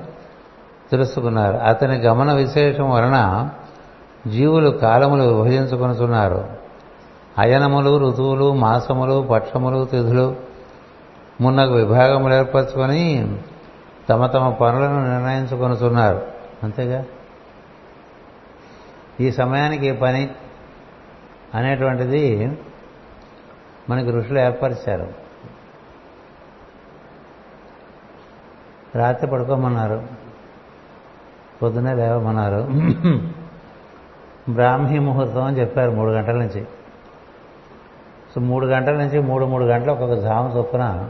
తెలుసుకున్నారు. అతని గమన విశేషం వలన జీవులు కాలములు విభజించుకొనుతున్నారు అయనములు ఋతువులు మాసములు పక్షములు తిథులు మున్నకు విభాగములు ఏర్పరచుకొని తమ తమ పనులను నిర్ణయించుకొనుతున్నారు అంతేగా? ఈ సమయానికి పని అనేటువంటిది మనకి ఋషులు ఏర్పరిచారు. రాత్రి పడుకోమన్నారు. పొద్దునే లేవమన్నారు. బ్రాహ్మీ ముహూర్తం అని చెప్పారు మూడు గంటల నుంచి. సో మూడు గంటల నుంచి మూడు మూడు గంటలు ఒక్కొక్క జామ చొప్పున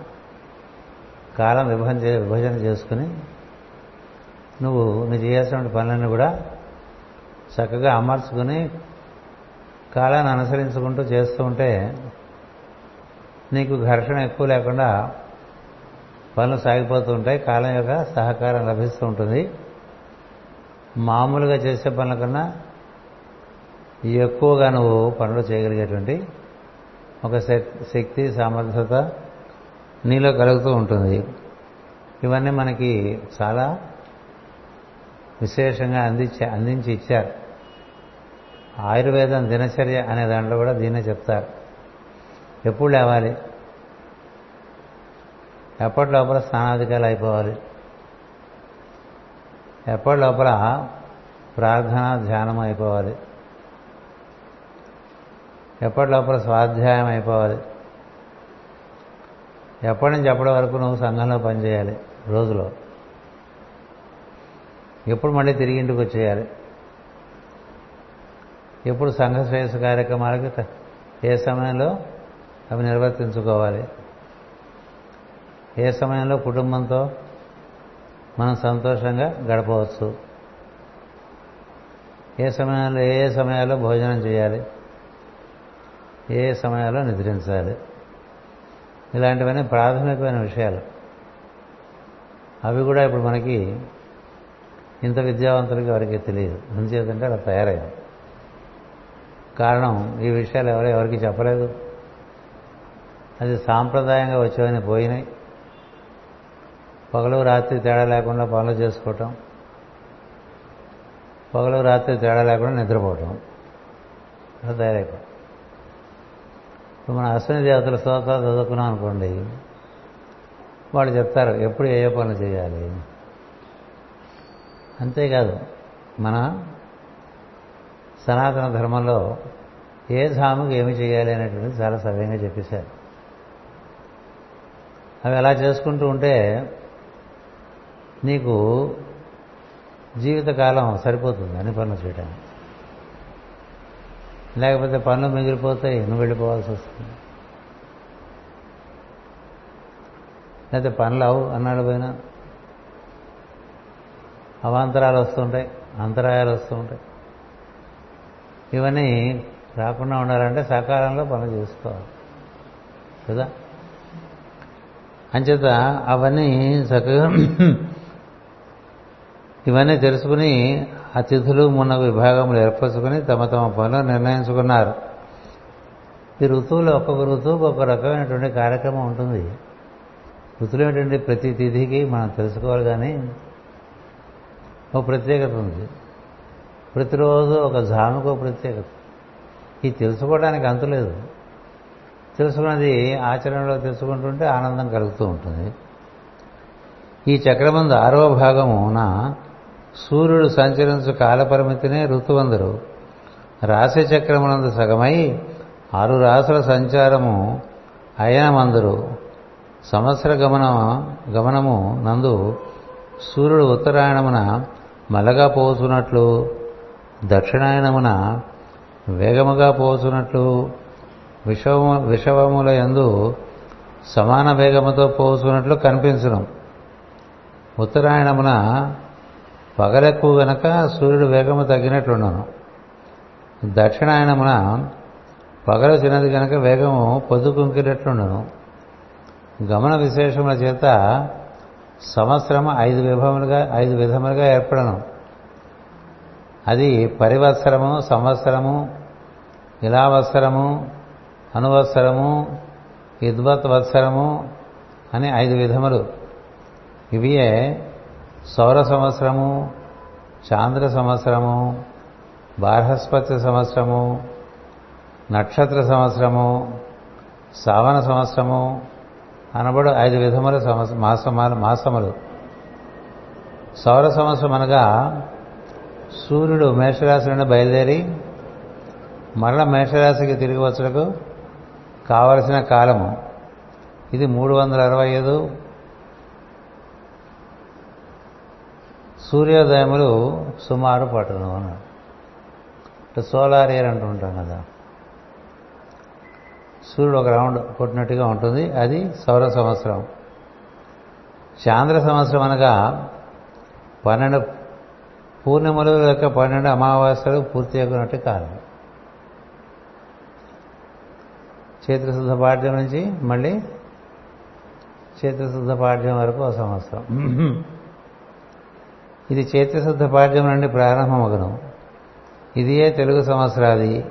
కాలం విభజన విభజన చేసుకుని నువ్వు నువ్వు చేయాల్సిన పనులన్నీ కూడా చక్కగా అమర్చుకుని కాలాన్ని అనుసరించుకుంటూ చేస్తూ ఉంటే నీకు ఘర్షణ ఎక్కువ లేకుండా పనులు సాగిపోతూ ఉంటాయి. కాలం యొక్క సహకారం లభిస్తూ ఉంటుంది. మామూలుగా చేసే పనుల కన్నా ఎక్కువగా నువ్వు పనులు చేయగలిగేటువంటి ఒక శక్తి సామర్థ్యత నీలో కలుగుతూ ఉంటుంది. ఇవన్నీ మనకి చాలా విశేషంగా అందించి అందించి ఇచ్చారు. ఆయుర్వేదం దినచర్య అనే దాంట్లో కూడా దీన్నే చెప్తారు. ఎప్పుడు లేవాలి? ఎప్పటి లోపల స్నానాధికారులు అయిపోవాలి? ఎప్పటి లోపల ప్రార్థన ధ్యానం అయిపోవాలి? ఎప్పటి లోపల స్వాధ్యాయం అయిపోవాలి? ఎప్పటి నుంచి ఎప్పటి వరకు నువ్వు సంఘంలో పనిచేయాలి? రోజులో. ఎప్పుడు మళ్ళీ తిరిగి ఇంటికి వచ్చేయాలి? ఎప్పుడు సంఘ శ్రేయస్సు కార్యక్రమాలకు ఏ సమయంలో అవి నిర్వర్తించుకోవాలి? ఏ సమయంలో కుటుంబంతో మనం సంతోషంగా గడపవచ్చు? ఏ సమయంలో ఏ ఏ సమయాల్లో భోజనం చేయాలి? ఏ ఏ సమయాల్లో నిద్రించాలి? ఇలాంటివన్నీ ప్రాథమికమైన విషయాలు. అవి కూడా ఇప్పుడు మనకి ఇంత విద్యావంతులకి ఎవరికి తెలియదు. ఎందుచేతంటే అలా తయారైంది. కారణం ఈ విషయాలు ఎవరు ఎవరికి చెప్పలేదు. అది సాంప్రదాయంగా వచ్చేవని పోయినాయి. పగలు రాత్రి తేడా లేకుండా పనులు చేసుకోవటం పగలు రాత్రి తేడా లేకుండా నిద్రపోవటం అలా తయారైపోవడం ఇప్పుడు మన అశ్విని దేవతల స్తోత్రాలు చదువుకున్నాం అనుకోండి వాళ్ళు చెప్తారు ఎప్పుడు ఏ ఏ పనులు చేయాలి? అంతేకాదు మన సనాతన ధర్మంలో ఏ ధాముకి ఏమి చేయాలి అనేటువంటిది చాలా సవ్యంగా చెప్పేశారు. అవి అలా చేసుకుంటూ ఉంటే నీకు జీవితకాలం సరిపోతుంది అన్ని పనులు చేయడానికి లేకపోతే పనులు మిగిలిపోతాయి నువ్వు వెళ్ళిపోవాల్సి వస్తుంది. లేకపోతే పనులు అవు అన్నాడు పోయినా. అవాంతరాలు వస్తుంటాయి అంతరాయాలు వస్తుంటాయి. ఇవన్నీ రాకుండా ఉండాలంటే సకాలంలో పనులు చేసుకోవాలి. కదా? అంచేత అవన్నీ చక్కగా ఇవన్నీ తెలుసుకుని అతిథులు మున్న విభాగములు ఏర్పరచుకుని తమ తమ పనులు నిర్ణయించుకున్నారు. ఈ ఋతువులో ఒక్కొక్క ఋతువుకు ఒక రకమైనటువంటి కార్యక్రమం ఉంటుంది. ఋతువులు ఏంటంటే ప్రతి తిథికి మనం తెలుసుకోవాలి కానీ ఒక ప్రత్యేకత ఉంది. ప్రతిరోజు ఒక జాముకు ఒక ప్రత్యేకత. ఈ తెలుసుకోవడానికి అంతులేదు తెలుసుకున్నది ఆచరణలో తెలుసుకుంటుంటే ఆనందం కలుగుతూ ఉంటుంది. ఈ చక్రమందు ఆరవ భాగమున సూర్యుడు సంచరించు కాలపరిమితినే ఋతువందరు. రాశి చక్రమునందు సగమై ఆరు రాసుల సంచారము అయనమందరు. సంవత్సర గమన గమనము నందు సూర్యుడు ఉత్తరాయణమున మలగా పోతున్నట్లు దక్షిణాయనమున వేగముగా పోతున్నట్లు విషవము విషవముల యందు సమాన వేగముతో పోతున్నట్లు కనిపించడం ఉత్తరాయణమున పగలెక్కువ గనక సూర్యుడు వేగము తగ్గినట్లుండను. దక్షిణాయనమున పగలు చిన్నది కనుక వేగము పొద్దుకుంకినట్లుండను. గమన విశేషముల చేత సంవత్సరం ఐదు విభములుగా ఐదు విధములుగా ఏర్పడను. అది పరివత్సరము సంవత్సరము ఇలావత్సరము అనువత్సరము ఇద్వత్ వత్సరము అని ఐదు విధములు. ఇవియే సౌర సంవత్సరము చాంద్ర సంవత్సరము బార్హస్పతి సంవత్సరము నక్షత్ర సంవత్సరము శ్రావణ సంవత్సరము అనబడు ఐదు విధముల మాసమాలు మాసములు. సౌర సంవత్సరం అనగా సూర్యుడు మేషరాశి నుండి బయలుదేరి మరల మేషరాశికి తిరిగి వచ్చుటకు కావలసిన కాలము. ఇది మూడు వందల అరవై ఐదు సూర్యోదయములు సుమారు పట్టును అన్నాడు సోలార్ ఇయర్ అంటుంటాం కదా. సూర్యుడు ఒక రౌండ్ కొట్టినట్టుగా ఉంటుంది. అది సౌర సంవత్సరం. చాంద్ర సంవత్సరం అనగా పన్నెండు పూర్ణిమలు లేక పన్నెండు అమావాస్యలు పూర్తి అయినట్టు కాలం చైత్రశుద్ధ పాఠ్యం నుంచి మళ్ళీ చైత్రశుద్ధ పాఠ్యం వరకు ఒక సంవత్సరం. ఇది చైత్రశుద్ధ పాఠ్యం నుండి ప్రారంభమగును. ఇదియే తెలుగు సంవత్సరాది.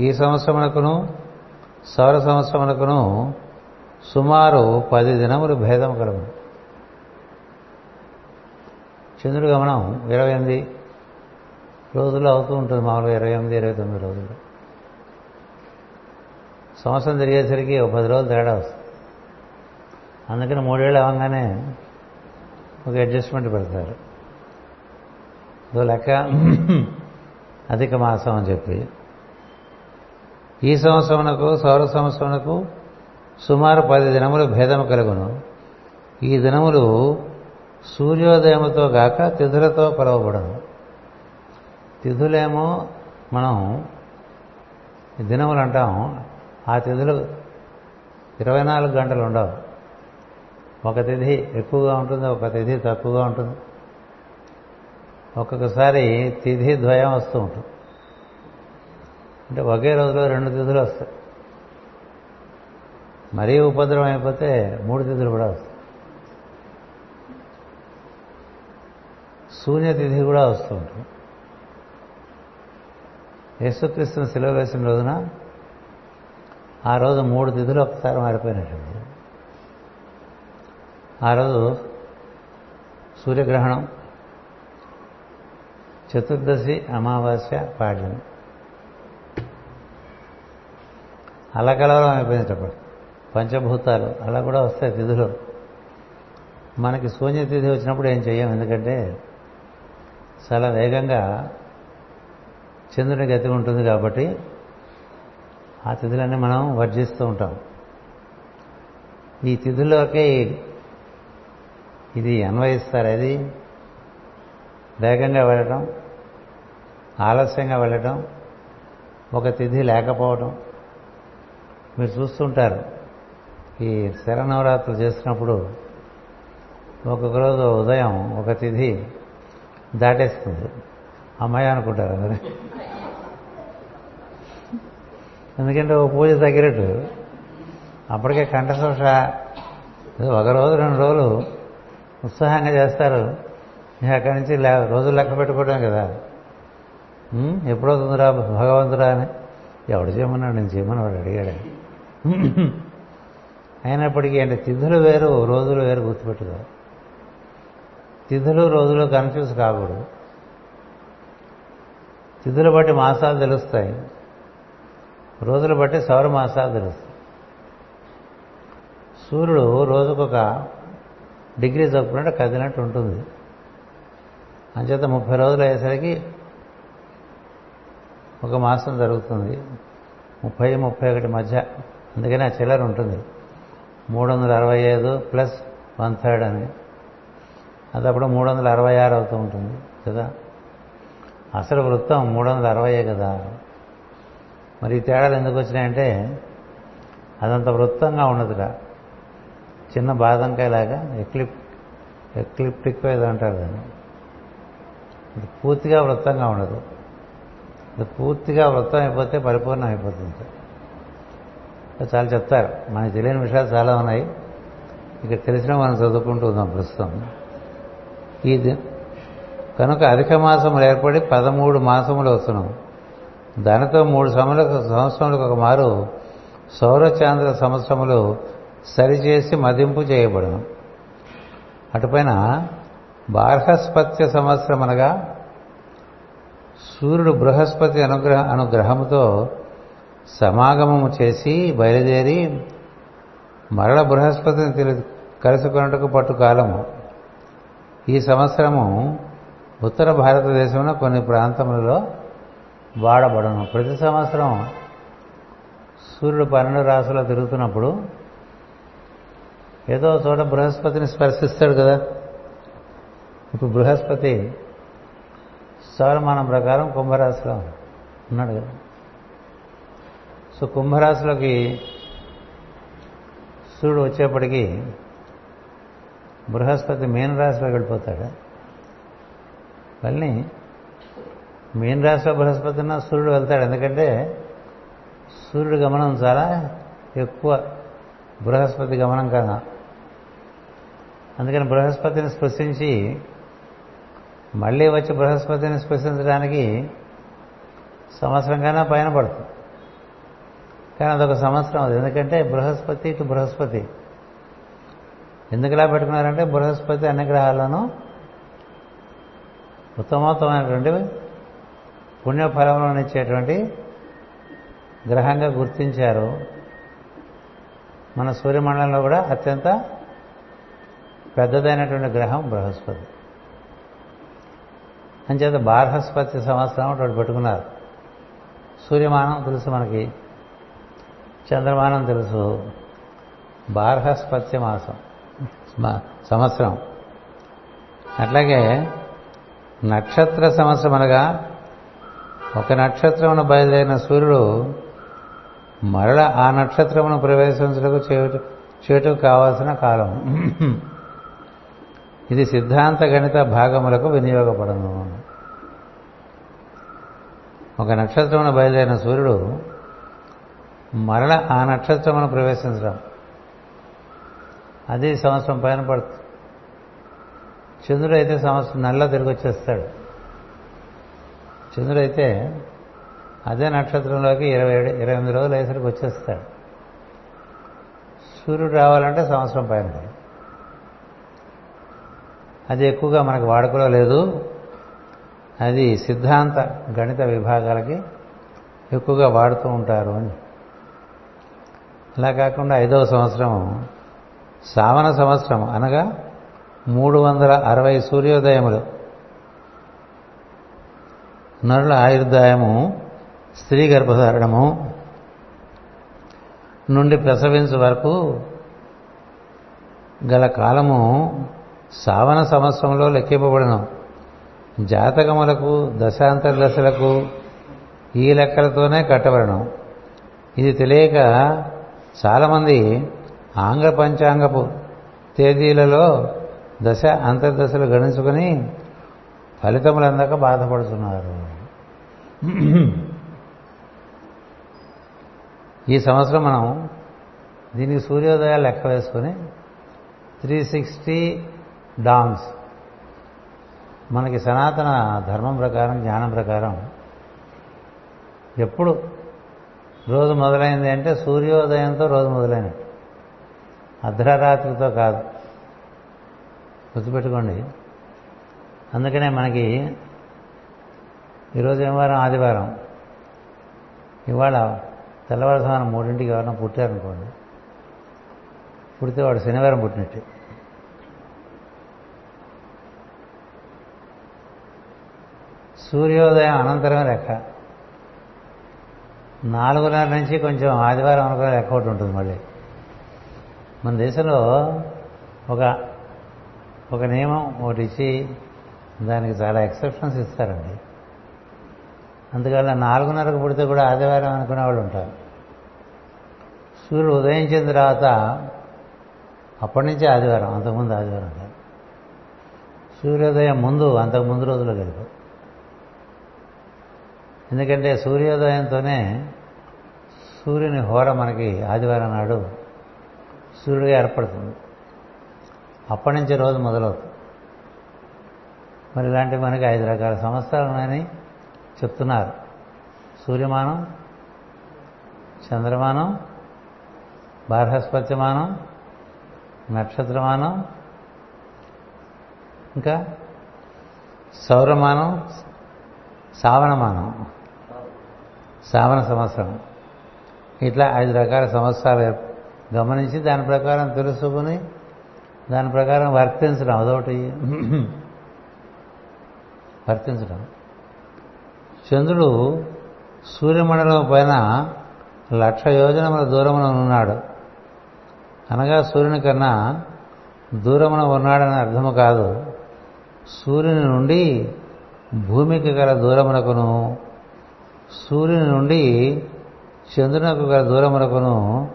ఈ సంవత్సరమునకును సౌర సంవత్సరమునకును సుమారు పది దినములు భేదం కలవు చంద్రుడు గమనం ఇరవై ఎనిమిది రోజులు అవుతూ ఉంటుంది మామూలుగా ఇరవై ఎనిమిది ఇరవై తొమ్మిది రోజులు. సంవత్సరం తిరిగేసరికి ఒక పది రోజులు తేడా వస్తుంది. అందుకని మూడేళ్ళు అవ్వగానే ఒక అడ్జస్ట్మెంట్ పెడతారు. ఇదో లెక్క అధిక మాసం అని చెప్పి. ఈ సంవత్సరమునకు సౌర సంవత్సరమునకు సుమారు పది దినములు భేదము కలుగును. ఈ దినములు సూర్యోదయముతో గాక తిథులతో కొలవబడను. తిథులేమో మనం దినములు అంటాం ఆ తిథులు ఇరవై నాలుగు గంటలు ఉండవు. ఒక తిథి ఎక్కువగా ఉంటుంది ఒక తిథి తక్కువగా ఉంటుంది. ఒక్కొక్కసారి తిథి ద్వయం వస్తూ ఉంటుంది. అంటే ఒకే రోజులో రెండు తిథులు వస్తాయి. మరీ ఉపద్రవం అయిపోతే మూడు తిథులు కూడా వస్తాయి. శూన్యతిథి కూడా వస్తూ ఉంటుంది. యేసుక్రీస్తుని సెలవు వేసిన రోజున ఆ రోజు మూడు తిథులు ఒకసారి మారిపోయినట్టుంది. ఆ రోజు సూర్యగ్రహణం చతుర్దశి అమావాస్య పాడ్యం. అలా కలవరం అయిపోయినప్పుడు పంచభూతాలు అలా కూడా వస్తాయి తిథులు. మనకి శూన్యతిథి వచ్చినప్పుడు ఏం చెయ్యం? ఎందుకంటే చాలా వేగంగా చంద్రుని గతి ఉంటుంది కాబట్టి ఆ తిథులన్నీ మనం వర్జిస్తూ ఉంటాం. ఈ తిథుల్లోకే ఇది అన్వయిస్తారు అది వేగంగా వెళ్ళటం ఆలస్యంగా వెళ్ళటం ఒక తిథి లేకపోవటం. మీరు చూస్తుంటారు ఈ శరనవరాత్రులు చేసినప్పుడు ఒక్కొక్క రోజు ఉదయం ఒక తిథి దాటేస్తుంది. అమ్మాయి అనుకుంటారు అందరూ. ఎందుకంటే ఓ పూజ తగ్గినట్టు. అప్పటికే కంఠశోష ఒక రోజు రెండు రోజులు ఉత్సాహంగా చేస్తారు. అక్కడి నుంచి రోజులు లెక్క పెట్టుకోవడం కదా. ఎప్పుడవుతుందిరా భగవంతురా అని. ఎవడు చేయమన్నాడు? నేను చేయమని వాడు అడిగాడు. అయినప్పటికీ అంటే తిథులు వేరు రోజులు వేరు గుర్తుపెట్టుకో. తిథులు రోజులు కన్ఫ్యూజ్ కాకూడదు. తిథులు బట్టి మాసాలు తెలుస్తాయి. రోజులు బట్టి సౌర మాసాలు తెలుస్తాయి. సూర్యుడు రోజుకొక డిగ్రీ చొప్పున కదిలినట్టు ఉంటుంది. అంచేత ముప్పై రోజులు అయ్యేసరికి ఒక మాసం జరుగుతుంది. ముప్పై ముప్పై ఒకటి మధ్య. అందుకని ఆ చిల్లర ఉంటుంది. మూడు వందల అరవై ఐదు ప్లస్ వన్ థర్డ్ అని. అది అప్పుడు మూడు వందల అరవై ఆరు అవుతూ ఉంటుంది కదా? అసలు వృత్తం మూడు వందల అరవయే కదా? మరి ఈ తేడాలు ఎందుకు వచ్చినాయంటే అదంత వృత్తంగా ఉండదురా. చిన్న బాదంకాయలాగా ఎక్లిప్ ఎక్లిప్టిక్ ఏదో అంటారు దాన్ని. అది పూర్తిగా వృత్తంగా ఉండదు. అది పూర్తిగా వృత్తం అయిపోతే పరిపూర్ణం అయిపోతుంది. చాలా చెప్తారు. మనకి తెలియని విషయాలు చాలా ఉన్నాయి. ఇక తెలిసిన మనం చదువుకుంటూ ఉందాం ప్రస్తుతం. ఇది కనుక అధిక మాసములు ఏర్పడి పదమూడు మాసములు వస్తున్నాం. దానితో మూడు సమలకు సంవత్సరములకు ఒక మారు సౌరచాంద్ర సంవత్సరములు సరిచేసి మదింపు చేయబడను. అటుపైన బార్హస్పత్య సంవత్సరం అనగా సూర్యుడు బృహస్పతి అనుగ్రహ అనుగ్రహముతో సమాగమము చేసి బయలుదేరి మరల బృహస్పతిని తెలి కలుసుకున్నట్టుకు పట్టు కాలము ఈ సంవత్సరము ఉత్తర భారతదేశంలో కొన్ని ప్రాంతములలో వాడబడను. ప్రతి సంవత్సరం సూర్యుడు పన్నెండు రాసులో తిరుగుతున్నప్పుడు ఏదో చోట బృహస్పతిని స్పర్శిస్తాడు కదా. ఇప్పుడు బృహస్పతి సౌరమానం ప్రకారం కుంభరాశిలో ఉన్నాడు కదా. సో కుంభరాశిలోకి సూర్యుడు వచ్చేప్పటికీ బృహస్పతి మీన రాశిలో వెళ్ళిపోతాడు. మళ్ళీ మీన రాశిలో బృహస్పతిన సూర్యుడు వెళ్తాడు. ఎందుకంటే సూర్యుడు గమనం చాలా ఎక్కువ బృహస్పతి గమనం కదా అందుకని బృహస్పతిని స్పృశించి మళ్ళీ వచ్చి బృహస్పతిని స్పృశించడానికి సంవత్సరం కన్నా పైన పడుతుంది. కానీ అదొక సంవత్సరం అది. ఎందుకంటే బృహస్పతి ఇటు బృహస్పతి. ఎందుకులా పెట్టుకున్నారంటే బృహస్పతి అన్ని గ్రహాలను ఉత్తమోత్తమైనటువంటి పుణ్యఫలములను ఇచ్చేటువంటి గ్రహంగా గుర్తించారు. మన సూర్యమండలంలో కూడా అత్యంత పెద్దదైనటువంటి గ్రహం బృహస్పతి. అంచేత బార్హస్పతి సంవత్సరం ఒకటి పెట్టుకున్నారు. సూర్యమానం తెలుసు మనకి చంద్రమానం తెలుసు బార్హస్పత్య మాసం సంవత్సరం. అట్లాగే నక్షత్ర సంవత్సరం అనగా ఒక నక్షత్రమును బయలుదేరిన సూర్యుడు మరల ఆ నక్షత్రమును ప్రవేశించడానికి చేయటం చేయటం కావాల్సిన కాలం. ఇది సిద్ధాంత గణిత భాగములకు వినియోగపడను. ఒక నక్షత్రమును బయలుదేరిన సూర్యుడు మరల ఆ నక్షత్రమును ప్రవేశించడం. అది సంవత్సరం పైన పడుతుంది. చంద్రుడు అయితే సంవత్సరం నల్ల తిరిగి వచ్చేస్తాడు. చంద్రుడు అయితే అదే నక్షత్రంలోకి ఇరవై ఏడు ఇరవై ఎనిమిది రోజులు అయ్యేసరికి వచ్చేస్తాడు. సూర్యుడు రావాలంటే సంవత్సరం పైన పడుతుంది. అది ఎక్కువగా మనకు వాడుకలో లేదు. అది సిద్ధాంత గణిత విభాగాలకి ఎక్కువగా వాడుతూ ఉంటారు అని. అలా కాకుండా ఐదవ సంవత్సరం శ్రావణ సంవత్సరం అనగా మూడు వందల అరవై సూర్యోదయములు. నరుల ఆయుర్దాయము స్త్రీ గర్భధారణము నుండి ప్రసవించు వరకు గల కాలము శ్రావణ సంవత్సరంలో లెక్కింపబడను. జాతకములకు దశాంతర దశలకు ఈ లెక్కలతోనే కట్టబడను. ఇది తెలియక చాలామంది ఆంగ్ల పంచాంగపు తేదీలలో దశ అంతర్దశలు గణించుకొని ఫలితములు అందాక బాధపడుతున్నారు. ఈ సంవత్సరం మనం దీనికి సూర్యోదయాలు లెక్క వేసుకొని త్రీ సిక్స్టీ డాన్స్. మనకి సనాతన ధర్మం ప్రకారం జ్ఞానం ప్రకారం ఎప్పుడు రోజు మొదలైంది అంటే సూర్యోదయంతో రోజు మొదలైనట్టు. అర్ధరాత్రితో కాదు. గుర్తుపెట్టుకోండి. అందుకనే మనకి ఈరోజు ఏం వారం ఆదివారం ఇవాళ తెల్లవారుసాన మూడింటికి ఎవరైనా పుట్టారనుకోండి పుడితే వాడు శనివారం పుట్టినట్టు. సూర్యోదయం అనంతరం లెక్క. నాలుగున్నర నుంచి కొంచెం ఆదివారం అనుకునే లెక్క ఒకటి ఉంటుంది మళ్ళీ. మన దేశంలో ఒక ఒక నియమం ఒకటి ఇచ్చి దానికి చాలా ఎక్సెప్షన్స్ ఇస్తారండి. అందుకని నాలుగున్నరకు పుడితే కూడా ఆదివారం అనుకునే వాళ్ళు ఉంటారు. సూర్యుడు ఉదయించిన తర్వాత అప్పటి నుంచి ఆదివారం అంతకుముందు ఆదివారం కాదు. సూర్యోదయం ముందు అంతకు ముందు రోజుల్లో గడిపో ఎందుకంటే సూర్యోదయంతోనే సూర్యుని హోర మనకి ఆదివారం నాడు సూర్యుడిగా ఏర్పడుతుంది. అప్పటి నుంచి రోజు మొదలవుతుంది. మరి ఇలాంటి మనకి ఐదు రకాల సంవత్సరాలు ఉన్నాయని చెప్తున్నారు. సూర్యమానం చంద్రమానం బార్హస్పత్యమానం నక్షత్రమానం ఇంకా సౌరమానం శ్రావణమానం. శ్రావణ సంవత్సరం. ఇట్లా ఐదు రకాల సంవత్సరాలు గమనించి దాని ప్రకారం తెలుసుకుని దాని ప్రకారం వర్తించడం అదొకటి. వర్తించడం. చంద్రుడు సూర్యమండలం పైన లక్ష యోజనముల దూరమున ఉన్నాడు. అనగా సూర్యుని కన్నా దూరమున ఉన్నాడని అర్థము కాదు. సూర్యుని నుండి భూమికి గల దూరమునకును సూర్యుని నుండి చంద్రునకు గల దూరమునకును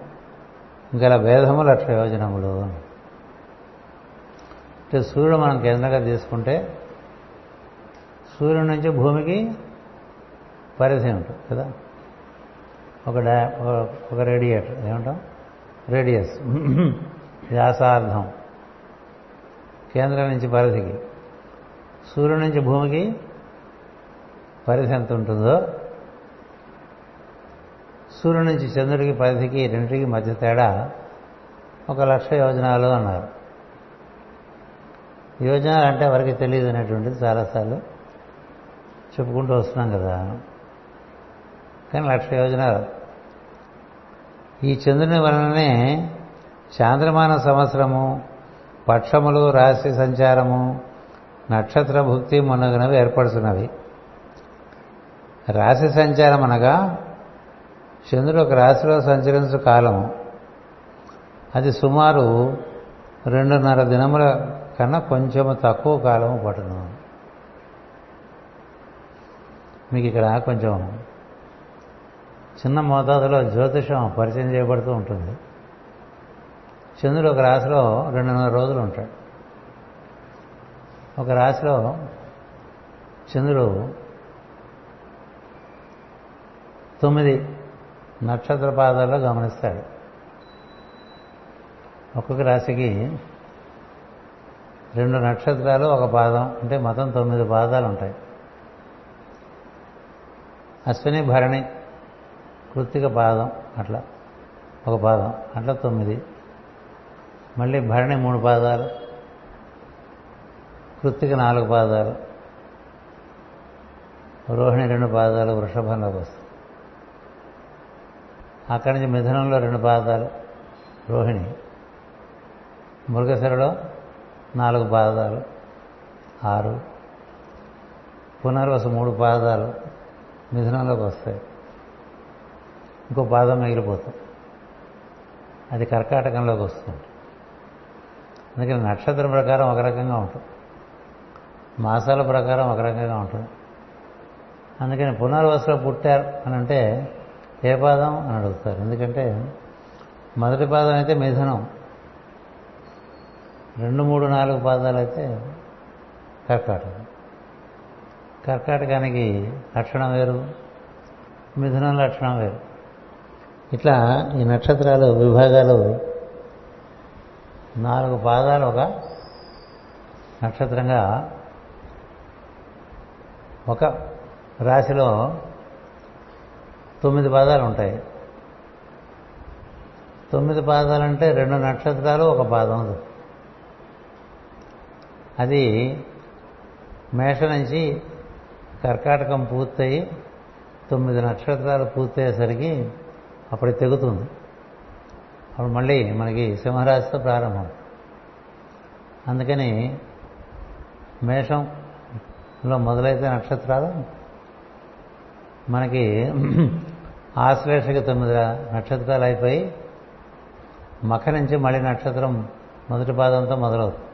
గల భేదములు అట్ల యోజనములు. అంటే సూర్యుడు మనం కేంద్రంగా తీసుకుంటే సూర్యుడి నుంచి భూమికి పరిధి ఉంటుంది కదా. ఒక డా ఒక రేడియేటర్ ఏమంటాం? రేడియస్. వ్యాసార్థం కేంద్రం నుంచి పరిధికి. సూర్యుడి నుంచి భూమికి పరిధి ఎంత ఉంటుందో సూర్యుడి నుంచి చంద్రుడికి పరిధికి రెండింటికి మధ్య తేడా ఒక లక్ష యోజనాలు అన్నారు. యోజనాలు అంటే ఎవరికి తెలియదు అనేటువంటిది చాలాసార్లు చెప్పుకుంటూ వస్తున్నాం కదా. కానీ లక్ష యోజనాలు. ఈ చంద్రుని వలననే చాంద్రమాన సంవత్సరము పక్షములు రాశి సంచారము నక్షత్ర భుక్తి మొన్నగునవి ఏర్పడుతున్నవి. రాశి సంచారం అనగా చంద్రుడు ఒక రాశిలో సంచరించు కాలము అది సుమారు రెండున్నర దినముల కన్నా కొంచెం తక్కువ కాలము పట్టును. మీకు ఇక్కడ కొంచెం చిన్న మోతాదులో జ్యోతిషం పరిచయం చేయబడుతూ ఉంటుంది. చంద్రుడు ఒక రాశిలో రెండున్నర రోజులు ఉంటాడు. ఒక రాశిలో చంద్రుడు తొమ్మిది నక్షత్ర పాదాల్లో గమనిస్తాడు. ఒక్కొక్క రాశికి రెండు నక్షత్రాలు ఒక పాదం అంటే మొత్తం తొమ్మిది పాదాలు ఉంటాయి. అశ్విని భరణి కృత్తిక పాదం అట్లా ఒక పాదం అట్లా తొమ్మిది. మళ్ళీ భరణి మూడు పాదాలు కృత్తిక నాలుగు పాదాలు రోహిణి రెండు పాదాలు వృషభంలోకి వస్తాయి అక్కడి నుంచి మిథునంలో రెండు పాదాలు. రోహిణి. మృగశిరలో నాలుగు పాదాలు. ఆరు. పునర్వసు మూడు పాదాలు మిథునంలోకి వస్తాయి. ఇంకో పాదం మిగిలిపోతుంది. అది కర్కాటకంలోకి వస్తుంది. అందుకని నక్షత్రం ప్రకారం ఒక రకంగా ఉంటుంది. మాసాల ప్రకారం ఒక రకంగా ఉంటుంది. అందుకని పునర్వసులో పుట్టారు అని అంటే ఏ పాదం అని అడుగుతారు. ఎందుకంటే మొదటి పాదం అయితే మిథునం. రెండు మూడు నాలుగు పాదాలు అయితే కర్కాటకం. కర్కాటకానికి లక్షణం వేరు మిథునం లక్షణం వేరు. ఇట్లా ఈ నక్షత్రాలు విభాగాలు నాలుగు పాదాలు ఒక నక్షత్రంగా ఒక రాశిలో తొమ్మిది పాదాలు ఉంటాయి. తొమ్మిది పాదాలంటే రెండు నక్షత్రాలు ఒక పాదం అది. మేష నుంచి కర్కాటకం పూర్తయి తొమ్మిది నక్షత్రాలు పూర్తయ్యేసరికి అప్పుడు తెగుతుంది. అప్పుడు మళ్ళీ మనకి సింహరాశితో ప్రారంభం. అందుకని మేషంలో మొదలైతే నక్షత్రాలు మనకి ఆశ్లేషకి తొమ్మిది నక్షత్రాలు అయిపోయి మఖ నుంచి మళ్ళీ నక్షత్రం మొదటి పాదంతో మొదలవుతుంది.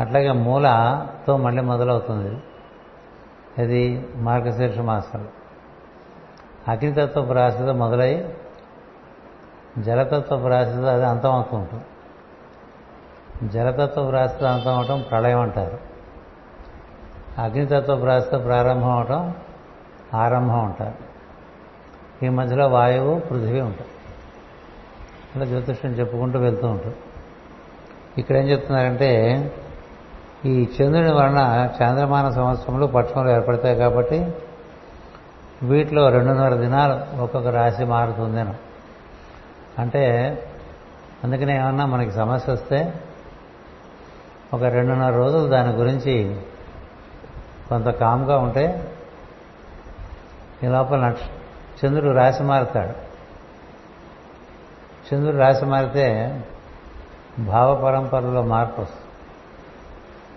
అట్లాగే మూలతో మళ్ళీ మొదలవుతుంది. ఇది మార్గశీర్ష మాసం అగ్నితత్వపు రాశితో మొదలై జలతత్వపు రాశితో అది అంతం అవుతూ ఉంటుంది. జలతత్వపు రాశితో అంతం అవటం ప్రళయం అంటారు. అగ్నితత్వపు రాశితో ప్రారంభం అవటం ఆరంభం అంటారు. ఈ మధ్యలో వాయువు పృథివీ ఉంటాయి. అలా జ్యోతిష్యం చెప్పుకుంటూ వెళ్తూ ఉంటాం. ఇక్కడ ఏం చెప్తున్నారంటే ఈ చంద్రుని వలన చాంద్రమాన సంవత్సరంలో పక్షములు ఏర్పడతాయి కాబట్టి వీటిలో రెండున్నర దినాలు ఒక్కొక్క రాశి మారుతుంది అంటే అందుకనే ఏమన్నా మనకి సమస్య వస్తే ఒక రెండున్నర రోజులు దాని గురించి కొంత కామ్గా ఉంటే ఈ లోపల నక్ష చంద్రుడు రాశి మారుతాడు. చంద్రుడు రాశి మారితే భావ పరంపరలో మార్పు వస్తుంది.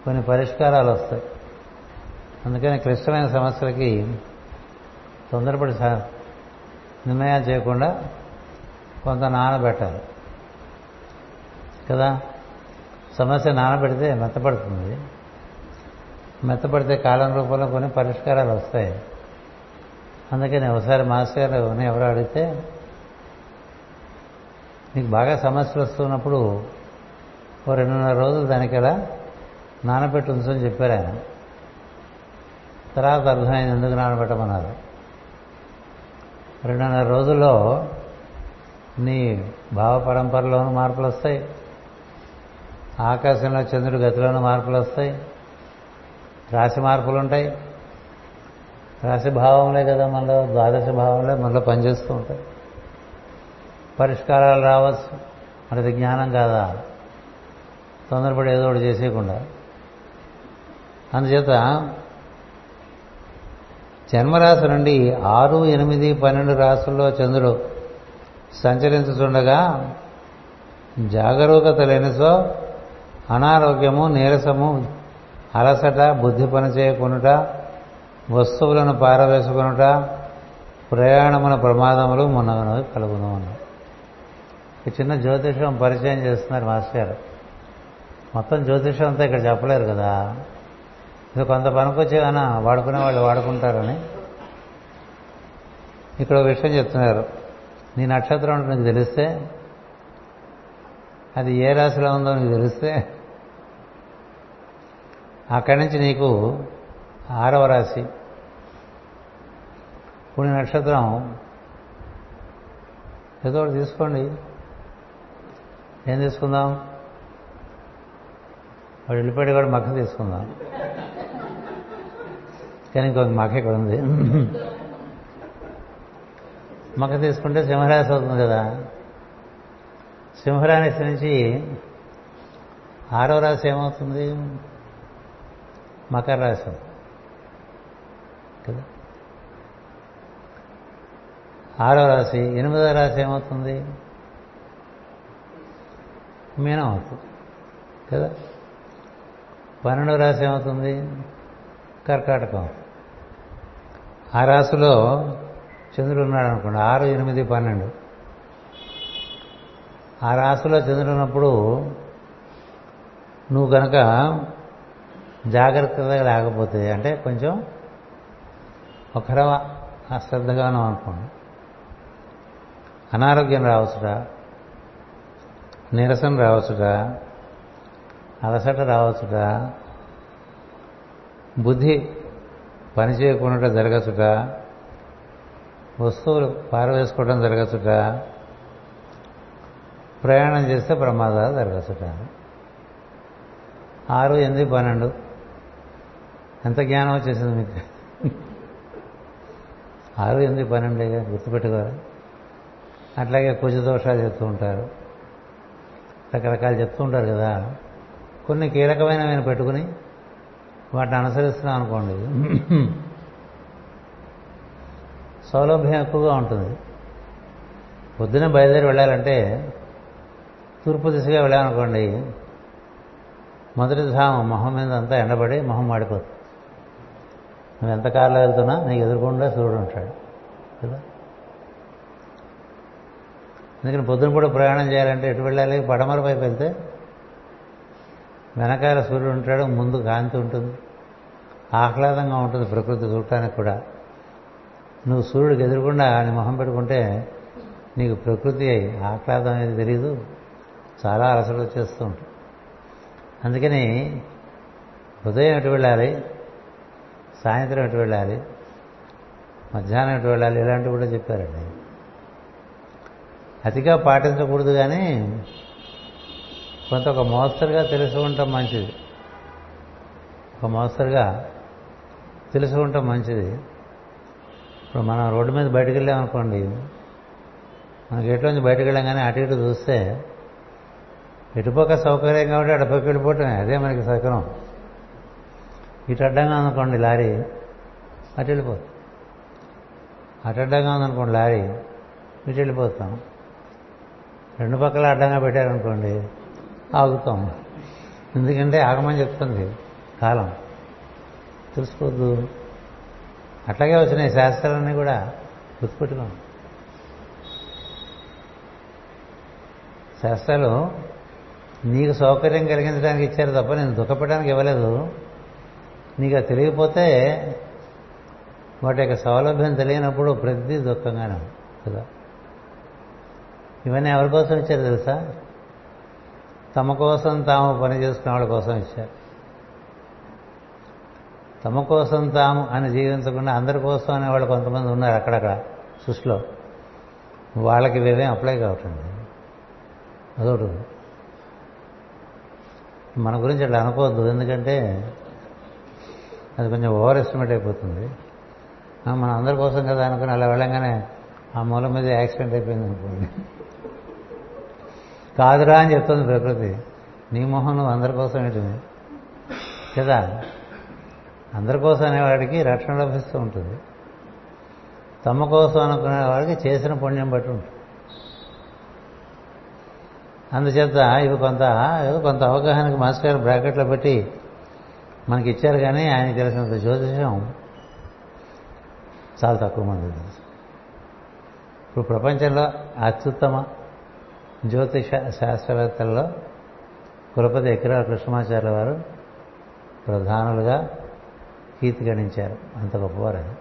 కొన్ని పరిష్కారాలు వస్తాయి. అందుకని క్లిష్టమైన సమస్యలకి తొందరపడి నిర్ణయాలు చేయకుండా కొంత నానబెట్టాలి. కదా? సమస్య నానబెడితే మెత్తపడుతుంది. మెత్తపడితే కాలం రూపంలో కొన్ని పరిష్కారాలు వస్తాయి. అందుకని ఒకసారి మాస్టర్ గారు ఎవరు అడిగితే నీకు బాగా సమస్యలు వస్తున్నప్పుడు ఓ రెండున్నర రోజులు దానికి ఎలా నానబెట్టి ఉంచని చెప్పారు ఆయన. తర్వాత అర్థమైంది ఎందుకు నానబెట్టమన్నారు. రెండున్నర రోజుల్లో నీ భావ పరంపరలోనూ మార్పులు వస్తాయి. ఆకాశంలో చంద్రుడి గతిలోనూ మార్పులు వస్తాయి. రాశి మార్పులు ఉంటాయి రాశి భావంలే కదా మనలో ద్వాదశ భావంలో మనలో పనిచేస్తూ ఉంటాయి. పరిష్కారాలు రావచ్చు. మనది జ్ఞానం కాదా? తొందరపడి ఏదో ఒకటి చేసేయకుండా. అందుచేత జన్మరాశి నుండి ఆరు ఎనిమిది పన్నెండు రాసుల్లో చంద్రుడు సంచరించుతుండగా జాగరూకత లేనిసో అనారోగ్యము నీరసము అలసట బుద్ధి పనిచేయకుండా వస్తువులను పారవేసుకునుట ప్రయాణమున ప్రమాదములు మున్నగనవి కలుగును అన్నారు ఈ చిన్న జ్యోతిషం పరిచయం చేస్తున్నారు మాస్టర్ గారు. మొత్తం జ్యోతిషం అంతా ఇక్కడ చెప్పలేరు కదా. ఇది కొంత పనికొచ్చేవన్నా వాడుకునే వాళ్ళు వాడుకుంటారని. ఇక్కడ ఒక విషయం చెప్తున్నారు. నీ నక్షత్రం నీకు తెలిస్తే అది ఏ రాశిలో ఉందో నీకు తెలిస్తే అక్కడి నుంచి నీకు ఆరవ రాశి పుణ్య నక్షత్రం. ఏదో ఒకటి తీసుకోండి. ఏం తీసుకుందాం? వాడు వెళ్ళిపోయాడు కూడా మఖం తీసుకుందాం. కానీ ఇంకొక మఖ ఇక్కడ ఉంది. మఖ తీసుకుంటే సింహరాశి అవుతుంది కదా. సింహరాశి నుంచి ఆరో రాశి ఏమవుతుంది? మకర రాశి కదా? ఆరో రాశి ఎనిమిదో రాశి ఏమవుతుంది? మీనం అవుతుంది కదా? పన్నెండవ రాశి ఏమవుతుంది? కర్కాటకం. ఆ రాశిలో చంద్రుడు ఉన్నాడు అనుకోండి. ఆరు ఎనిమిది పన్నెండు. ఆ రాశిలో చంద్రుడు ఉన్నప్పుడు నువ్వు కనుక జాగ్రత్తగా లేకపోతే అంటే కొంచెం ఒకరవ అశ్రద్ధగాను అనుకోండి. అనారోగ్యం రావచ్చుట నీరసం రావచ్చుట అలసట రావచ్చుట బుద్ధి పనిచేయకుండా జరగచ్చుట వస్తువులు పారవేసుకోవడం జరగచ్చుట ప్రయాణం చేస్తే ప్రమాదాలు జరగచ్చుట. ఆరు ఎనిమిది పన్నెండు. ఎంత జ్ఞానం వచ్చేసింది మీకు? ఆరు ఎనిమిది పన్నెండు గుర్తుపెట్టుకోరా అట్లాగే కుజదోషాలు చెప్తూ ఉంటారు. రకరకాలు చెప్తూ ఉంటారు కదా. కొన్ని కీలకమైనవి పెట్టుకుని వాటిని అనుసరిస్తున్నాం అనుకోండి. సౌలభ్యం ఎక్కువగా ఉంటుంది. పొద్దున బయలుదేరి వెళ్ళాలంటే తూర్పు దిశగా వెళ్ళామనుకోండి మొదటి ధామం మొహం మీద అంతా ఎండబడి మొహం మాడిపోతుంది. నువ్వు ఎంత కారులో వెళ్తున్నా నీకు ఎదురుకుండా సూర్యుడు ఉంటాడు. కదా? అందుకని పొద్దున కూడా ప్రయాణం చేయాలంటే ఎటు వెళ్ళాలి? పడమర వైపు వెళ్తే వెనకాల సూర్యుడు ఉంటాడు ముందు కాంతి ఉంటుంది ఆహ్లాదంగా ఉంటుంది ప్రకృతి చూడటానికి కూడా. నువ్వు సూర్యుడికి ఎదురుకుండా నీ మొహం పెట్టుకుంటే నీకు ప్రకృతి ఆహ్లాదం అనేది తెలియదు చాలా అలసట వచ్చేస్తూ ఉంటుంది. అందుకని ఉదయం ఎటు వెళ్ళాలి? సాయంత్రం ఎటు వెళ్ళాలి? మధ్యాహ్నం ఎటు వెళ్ళాలి? ఇలాంటివి కూడా చెప్పారండి. అతిగా పాటించకూడదు కానీ కొంత ఒక మోస్తరుగా తెలిసి ఉండటం మంచిది. ఒక మోస్తరుగా తెలిసి ఉండటం మంచిది. ఇప్పుడు మనం రోడ్డు మీద బయటకు వెళ్ళామనుకోండి మన గేట్లోంచి బయటకు వెళ్ళాం కానీ అటు ఇటు చూస్తే ఇటుపక్క సౌకర్యం కాబట్టి అటుపక్క వెళ్ళిపోవటమే అదే మనకి సౌకర్యం. ఇటు అడ్డంగా ఉందనుకోండి లారీ అటు వెళ్ళిపోతుంది అటు అడ్డంగా ఉందనుకోండి లారీ ఇటు వెళ్ళిపోతాం. రెండు పక్కల అడ్డంగా పెట్టారనుకోండి ఆగుతాం. ఎందుకంటే ఆగమని చెప్తుంది కాలం. తెలుసుకోవద్దు. అట్లాగే వచ్చినాయి శాస్త్రాలన్నీ కూడా గుర్తుపెట్టుకోండి. శాస్త్రాలు నీకు సౌకర్యం కలిగించడానికి ఇచ్చారు తప్ప నేను దుఃఖపడడానికి ఇవ్వలేదు. నీకు అది తెలియకపోతే వాటి యొక్క సౌలభ్యం తెలియనప్పుడు ప్రతి దుఃఖంగానే కదా ఇవన్నీ ఎవరి కోసం ఇచ్చారు తెలుసా? తమ కోసం తాము పని చేసుకునే వాళ్ళ కోసం ఇచ్చారు. తమ కోసం తాము అని జీవించకుండా అందరి కోసం అనేవాళ్ళు కొంతమంది ఉన్నారు అక్కడక్కడ సృష్టిలో. వాళ్ళకి వేరేం అప్లై కావటండి అదొకటి. మన గురించి అట్లా అనుకోవద్దు. ఎందుకంటే అది కొంచెం ఓవర్ ఎస్టిమేట్ అయిపోతుంది. మనం అందరి కోసం కదా అనుకుని అలా వెళ్ళంగానే ఆ మూల మీద యాక్సిడెంట్ అయిపోయింది అనుకోండి. కాదురా అని చెప్తుంది ప్రకృతి. నీ మొహం నువ్వు అందరి కోసం ఏంటి? కదా? అందరి కోసం అనేవాడికి రక్షణ లభిస్తూ ఉంటుంది. తమ కోసం అనుకునే వాడికి చేసిన పుణ్యం బట్టి ఉంటుంది. అందుచేత ఇవి కొంత ఏదో కొంత అవగాహనకి మాస్టర్ గారు బ్రాకెట్లో పెట్టి మనకి ఇచ్చారు కానీ ఆయనకి తెలిసినంత జ్యోతిషం చాలా తక్కువ మంది తెలుసు. ఇప్పుడు ప్రపంచంలో అత్యుత్తమ జ్యోతిష శాస్త్రవేత్తల్లో కులపతి ఎకరాల కృష్ణమాచార్య వారు ప్రధానులుగా కీర్తి గణించారు. అంత గొప్పవారు ఆయన.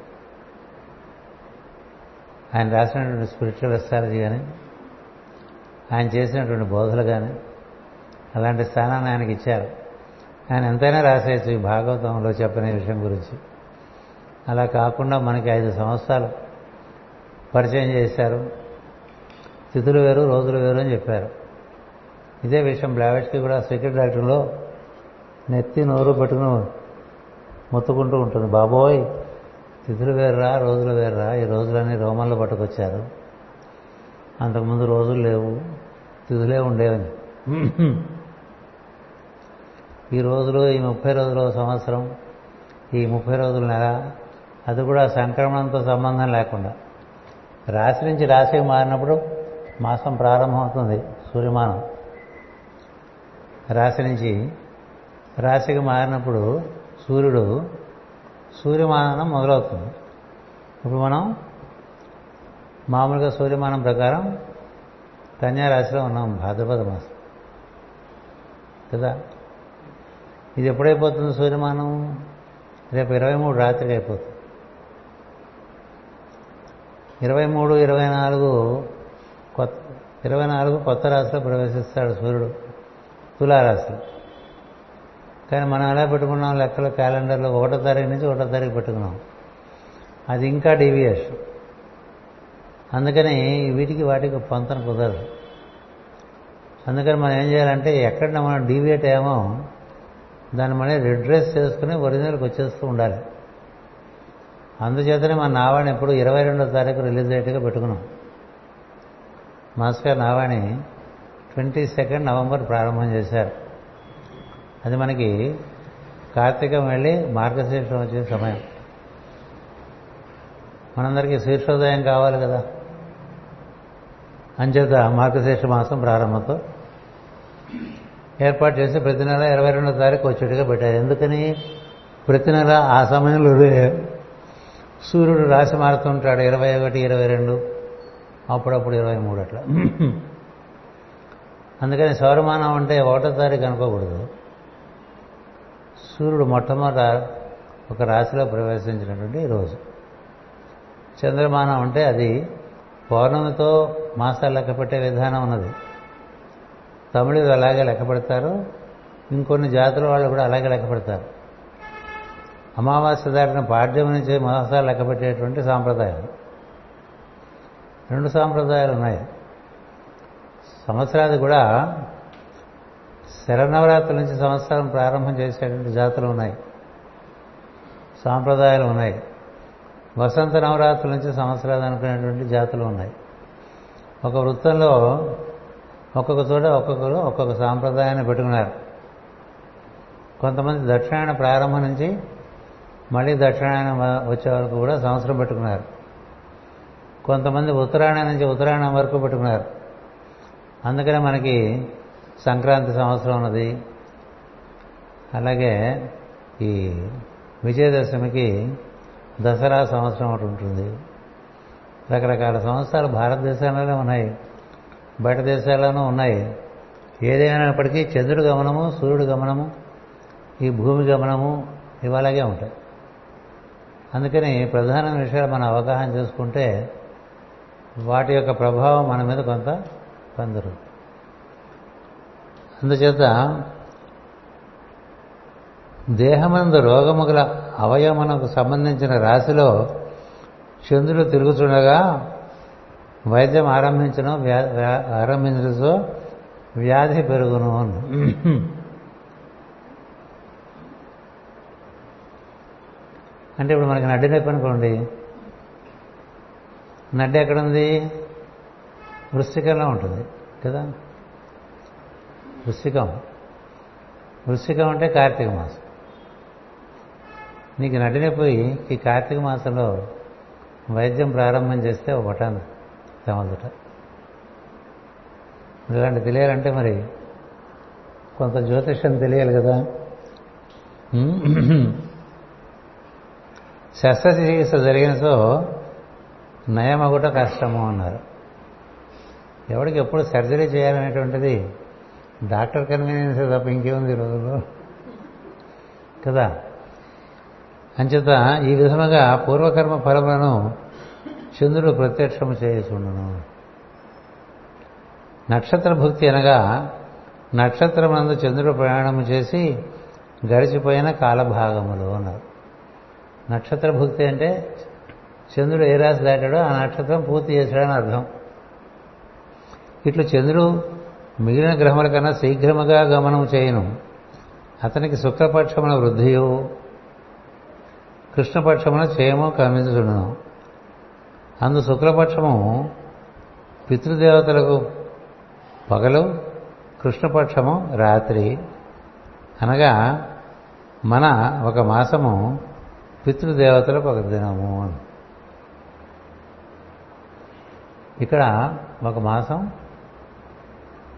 ఆయన రాసినటువంటి స్పిరిచువల్ ఎస్ట్రాలజీ కానీ ఆయన చేసినటువంటి బోధలు కానీ అలాంటి స్థానాన్ని ఆయనకి ఇచ్చారు. ఆయన ఎంతైనా రాసేయచ్చు ఈ భాగవతంలో చెప్పిన విషయం గురించి. అలా కాకుండా మనకి ఐదు సంవత్సరాలు పరిచయం చేశారు. తిథులు వేరు రోజులు వేరు అని చెప్పారు. ఇదే విషయం బ్లావెట్స్కి కూడా సీక్రెట్ డాక్టర్లో నెత్తి నోరు పెట్టుకుని మొత్తుకుంటూ ఉంటుంది. బాబోయ్ తిథులు వేర్రా రోజులు వేర్రా ఈ రోజులన్నీ రోమన్లో పట్టుకొచ్చారు. అంతకుముందు రోజులు లేవు తిథులే ఉండేవని. ఈ రోజులు ఈ ముప్పై రోజుల సంవత్సరం ఈ ముప్పై రోజుల నెల అది కూడా సంక్రమణంతో సంబంధం లేకుండా. రాశి నుంచి రాశికి మారినప్పుడు మాసం ప్రారంభమవుతుంది సూర్యమానం. రాశి నుంచి రాశికి మారినప్పుడు సూర్యుడు సూర్యమానం మొదలవుతుంది. ఇప్పుడు మనం మామూలుగా సూర్యమానం ప్రకారం కన్యారాశిలో ఉన్నాం భాద్రపద మాసం. కదా? ఇది ఎప్పుడైపోతుంది సూర్యమానం? రేపు ఇరవై మూడు రాత్రికి అయిపోతుంది. ఇరవై మూడు ఇరవై నాలుగు కొత్త ఇరవై నాలుగు కొత్త రాశిలో ప్రవేశిస్తాడు సూర్యుడు తులారాశిలో కానీ మనం ఎలా పెట్టుకున్నాం లెక్కల క్యాలెండర్లో? ఒకటో తారీఖు నుంచి ఒకటో తారీఖు పెట్టుకున్నాం. అది ఇంకా డీవియేషన్. అందుకని వీటికి వాటికి పొంతన కుదరదు. అందుకని మనం ఏం చేయాలంటే ఎక్కడ మనం డీవియేట్ ఏమో దాన్ని మళ్ళీ రిడ్రెస్ చేసుకుని ఒరిజినల్కి వచ్చేస్తూ ఉండాలి. అందుచేతనే మన నావాణి ఎప్పుడు ఇరవై రెండో తారీఖు రిలీజ్ అయ్యేట్టుగా పెట్టుకున్నాం. మాస్టర్ నావాణి ట్వంటీ సెకండ్ నవంబర్ ప్రారంభం చేశారు. అది మనకి కార్తీకం వెళ్ళి మార్గశీర్షం వచ్చే సమయం. మనందరికీ శీర్షోదయం కావాలి కదా. అంచేత మార్గశీర్ష మాసం ప్రారంభంతో ఏర్పాటు చేసి ప్రతి నెల ఇరవై రెండో తారీఖు వచ్చేట్టుగా పెట్టారు. ఎందుకని? ప్రతి నెల ఆ సమయంలో సూర్యుడు రాశి మారుతుంటాడు ఇరవై ఒకటి ఇరవై రెండు. అప్పుడప్పుడు ఇరవై మూడు అట్లా. అందుకని సౌరమానం అంటే ఒకటో తారీఖు అనుకోకూడదు. సూర్యుడు మొట్టమొదట ఒక రాశిలో ప్రవేశించినటువంటి రోజు. చంద్రమానం అంటే అది పౌర్ణమితో మాసాలు లెక్క పెట్టే విధానం ఉన్నది. తమిళులు అలాగే లెక్క పెడతారు. ఇంకొన్ని జాతుల వాళ్ళు కూడా అలాగే లెక్క పెడతారు. అమావాస్య దాటిన పాడ్యం నుంచి మాసాలు లెక్క పెట్టేటువంటి సాంప్రదాయం. రెండు సాంప్రదాయాలు ఉన్నాయి. సంవత్సరాది కూడా శరనవరాత్రి నుంచి సంవత్సరం ప్రారంభం చేసేటువంటి జాతులు ఉన్నాయి. సాంప్రదాయాలు ఉన్నాయి. వసంత నవరాత్రుల నుంచి సంవత్సరాలు అనుకునేటువంటి జాతులు ఉన్నాయి. ఒక వృత్తంలో ఒక్కొక్క చోట ఒక్కొక్కరు ఒక్కొక్క సాంప్రదాయాన్ని పెట్టుకున్నారు. కొంతమంది దక్షిణాయన ప్రారంభం నుంచి మళ్ళీ దక్షిణాయన వచ్చే వరకు కూడా సంవత్సరం పెట్టుకున్నారు. కొంతమంది ఉత్తరాయణ నుంచి ఉత్తరాయణం వరకు పెట్టుకున్నారు. అందుకనే మనకి సంక్రాంతి సంవత్సరం ఉన్నది. అలాగే ఈ విజయదశమికి దసరా సంవత్సరం ఒకటి ఉంటుంది. రకరకాల సంవత్సరాలు భారతదేశంలోనే ఉన్నాయి. బయట దేశాల్లోనూ ఉన్నాయి. ఏదైనప్పటికీ చంద్రుడు గమనము సూర్యుడు గమనము ఈ భూమి గమనము ఇవి అలాగే ఉంటాయి. అందుకని ప్రధాన విషయాలు మనం అవగాహన చేసుకుంటే వాటి యొక్క ప్రభావం మన మీద కొంత పొందరు అందుచేత దేహమందు రోగముగల అవయవమునకు సంబంధించిన రాశిలో చంద్రుడు తిరుగుతుండగా వైద్యం ఆరంభించడం ఆరంభించడంతో వ్యాధి పెరుగును అంటే ఇప్పుడు మనకి నడ్డి నొప్పి అనుకోండి. నడ్డి ఎక్కడుంది? వృశ్చికంలో ఉంటుంది కదా? వృశ్చికం. వృశ్చికం అంటే కార్తీక మాసం. నీకు నడినపోయి ఈ కార్తీక మాసంలో వైద్యం ప్రారంభం చేస్తే ఒక బటన్ తెమలుట ఇలాంటి తెలియాలంటే మరి కొంత జ్యోతిష్యం తెలియాలి కదా? శస్త్రచికిత్స జరిగిన సో నయమగుట కష్టము అన్నారు. ఎవరికి ఎప్పుడు సర్జరీ చేయాలనేటువంటిది డాక్టర్ కన్వీనియన్స్ తప్ప ఇంకేముంది ఈ రోజుల్లో? కదా? అంచేత ఈ విధముగా పూర్వకర్మ ఫలములను చంద్రుడు ప్రత్యక్షము చేయుచుండును. నక్షత్ర భక్తి అనగా నక్షత్రమందు చంద్రుడు ప్రయాణము చేసి గడిచిపోయిన కాలభాగములు అన్నారు. నక్షత్ర భక్తి అంటే చంద్రుడు ఏ రాశి దాటాడో ఆ నక్షత్రం పూర్తి చేశాడని అర్థం. ఇట్లు చంద్రుడు మిగిలిన గ్రహముల కన్నా శీఘ్రముగా గమనము చేయను. అతనికి శుక్లపక్షమున వృద్ధియు కృష్ణపక్షమున క్షయము కనిపించును అందు శుక్లపక్షము పితృదేవతలకు పగలు కృష్ణపక్షము రాత్రి. అనగా మన ఒక మాసము పితృదేవతలకు ఒక దినము. ఇక్కడ ఒక మాసం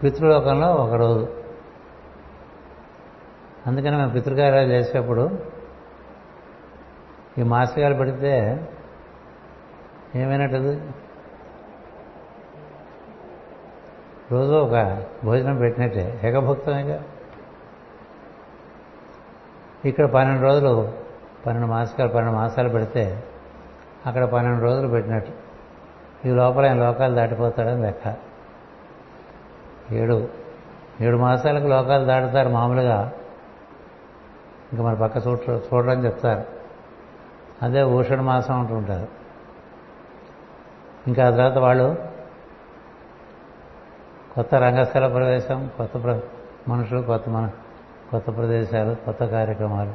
పితృలోకంలో ఒక రోజు. అందుకని మేము పితృకార్యాలు చేసేప్పుడు ఈ మాసికాలు పెడితే ఏమైనట్టు రోజు ఒక భోజనం పెట్టినట్టే. ఏకభుక్తమేగా? ఇక్కడ పన్నెండు రోజులు పన్నెండు మాసాలు పన్నెండు మాసాలు పెడితే అక్కడ పన్నెండు రోజులు పెట్టినట్టు. ఈ లోపల ఆయన లోకాలు దాటిపోతాడని లెక్క. ఏడు. ఏడు మాసాలకు లోకాలు దాటుతారు మామూలుగా. ఇంకా మన పక్క చూడ చూడడం చెప్తారు. అదే ఊషణ మాసం అంటుంటారు ఇంకా ఆ తర్వాత వాళ్ళు కొత్త రంగస్థల ప్రవేశం కొత్త ప్ర మనుషులు కొత్త మన కొత్త ప్రదేశాలు కొత్త కార్యక్రమాలు.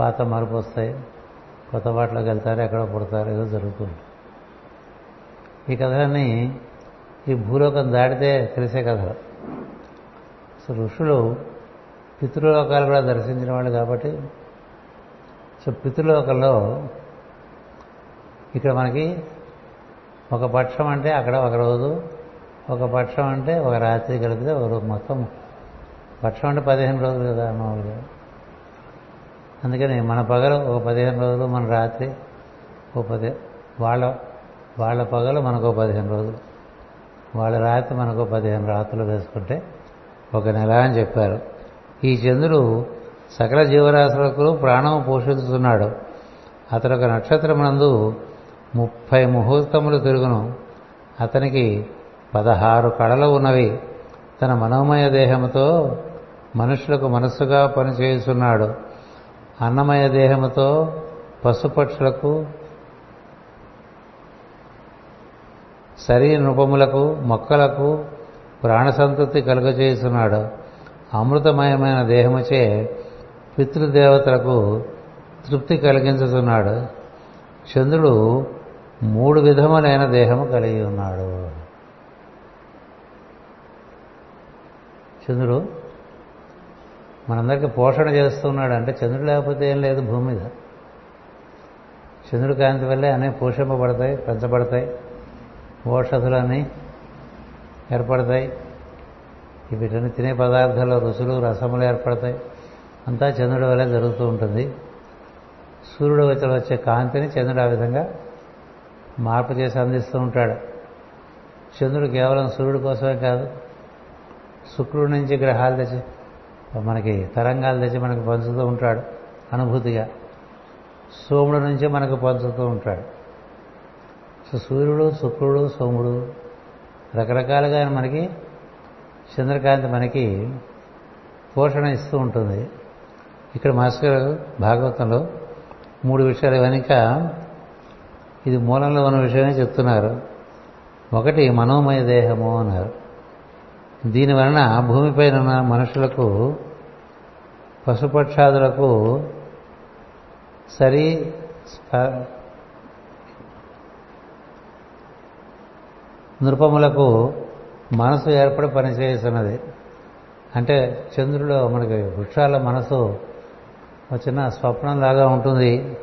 పాత మరుపు వస్తాయి. కొత్త బాటలోకి వెళ్తారు ఎక్కడో పుడతారు ఏదో జరుగుతుంది ఈ కథలన్నీ ఈ భూలోకం దాటితే తెలిసే కథలు. సో ఋషులు పితృలోకాలు కూడా దర్శించిన వాళ్ళు కాబట్టి సో పితృలోకంలో ఇక్కడ మనకి ఒక పక్షం అంటే అక్కడ ఒక రోజు ఒక పక్షం అంటే ఒక రాత్రి కలిపితే ఒక రోజు మొత్తం. పక్షం అంటే పదిహేను రోజులు కదా మామూలుగా. అందుకని మన పగలు ఒక పదిహేను రోజులు మన రాత్రి ఒక పది వాళ్ళ వాళ్ళ పగలు మనకు పదిహేను రోజులు. వాళ్ళ రాత్రి మనకు పదిహేను రాత్రులు వేసుకుంటే ఒక నెల అని చెప్పారు. ఈ చంద్రుడు సకల జీవరాశులకు ప్రాణం పోషిస్తున్నాడు. అతడు ఒక నక్షత్రమునందు ముప్పై ముహూర్తములు తిరుగును. అతనికి పదహారు కళలు ఉన్నవి. తన మనోమయ దేహముతో మనుషులకు మనస్సుగా పనిచేస్తున్నాడు. అన్నమయ దేహముతో పశుపక్షులకు శరీర నృపములకు మొక్కలకు ప్రాణసంతృప్తి కలుగజేస్తున్నాడు అమృతమయమైన దేహముచే పితృదేవతలకు తృప్తి కలిగించుతున్నాడు చంద్రుడు మూడు విధములైన దేహము కలిగి ఉన్నాడు. చంద్రుడు మనందరికీ పోషణ చేస్తున్నాడు అంటే చంద్రుడు లేకపోతే ఏం లేదు భూమి మీద. చంద్రుడి కాంతి వల్లే అనేక పోషింపబడతాయి పెంచబడతాయి. ఓషధులన్నీ ఏర్పడతాయి. వీటిని తినే పదార్థాల్లో రుచులు రసములు ఏర్పడతాయి. అంతా చంద్రుడి వల్లే జరుగుతూ ఉంటుంది. సూర్యుడు వచ్చి వచ్చే కాంతిని చంద్రుడు ఆ విధంగా మార్పు చేసి అందిస్తూ ఉంటాడు. చంద్రుడు కేవలం సూర్యుడి కోసమే కాదు శుక్రుడి నుంచి గ్రహాలు తెచ్చి మనకి తరంగాలు తెచ్చి మనకు పంచుతూ ఉంటాడు అనుభూతిగా. సోముడు నుంచి మనకు పంచుతూ ఉంటాడు. సో సూర్యుడు శుక్రుడు సోముడు రకరకాలుగా మనకి చంద్రకాంతి మనకి పోషణ ఇస్తూ ఉంటుంది. ఇక్కడ మాస్టర్ భాగవతంలో మూడు విషయాలు వెనుక ఇది మూలంలో ఉన్న విషయమే చెప్తున్నారు. ఒకటి మనోమయ దేహము అన్నారు. దీని వలన భూమిపైన ఉన్న మనుషులకు పశుపక్షాదులకు సరి నృపములకు మనసు ఏర్పడి పనిచేస్తున్నది. అంటే చంద్రుడు మనకి వృక్షాల మనసు ఒక చిన్న స్వప్నంలాగా ఉంటుంది.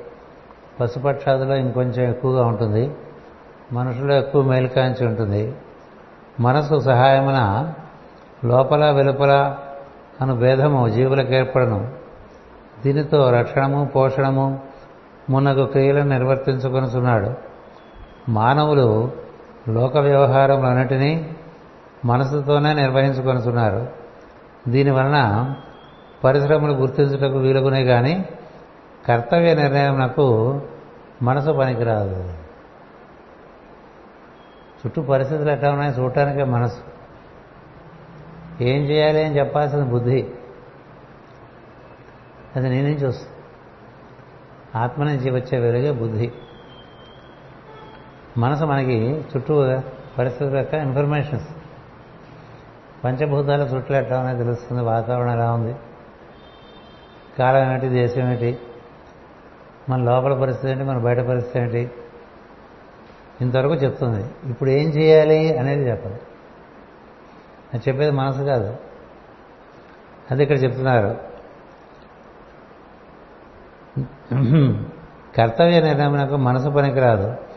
పశుపక్షాదులో ఇంకొంచెం ఎక్కువగా ఉంటుంది. మనుషులో ఎక్కువ మేలుకాంచి ఉంటుంది. మనసు సహాయమున లోపల వెలుపల అను భేదము జీవులకు ఏర్పడను. దీనితో రక్షణము పోషణము మున్నగు క్రియలను నిర్వర్తించుకొనుచున్నాడు. మానవులు లోక వ్యవహారములన్నిటినీ మనసుతోనే నిర్వహించుకొనుచున్నారు. దీనివలన పరిశ్రమలు గుర్తించుటకు వీలుగునే కానీ కర్తవ్య నిర్ణయం నాకు మనసు పనికిరాదు. చుట్టూ పరిస్థితులు ఎట్లా ఉన్నాయి చూడటానికే మనసు. ఏం చేయాలి అని చెప్పాల్సిన బుద్ధి అది నీ నుంచి వస్తుంది. ఆత్మ నుంచి వచ్చే వెలుగే బుద్ధి. మనసు మనకి చుట్టూ పరిస్థితుల యొక్క ఇన్ఫర్మేషన్స్ పంచభూతాల చుట్టూ ఎట్లా ఉన్నాయో తెలుస్తుంది వాతావరణం ఎలా ఉంది కాలం ఏమిటి దేశం ఏమిటి మన లోపల పరిస్థితి ఏంటి మన బయట పరిస్థితి ఏంటి ఇంతవరకు చెప్తుంది. ఇప్పుడు ఏం చేయాలి అనేది చెప్పదు. అది చెప్పేది మనసు కాదు. అది ఇక్కడ చెప్తున్నారు. కర్తవ్య నాకు మనసు పనికిరాదు.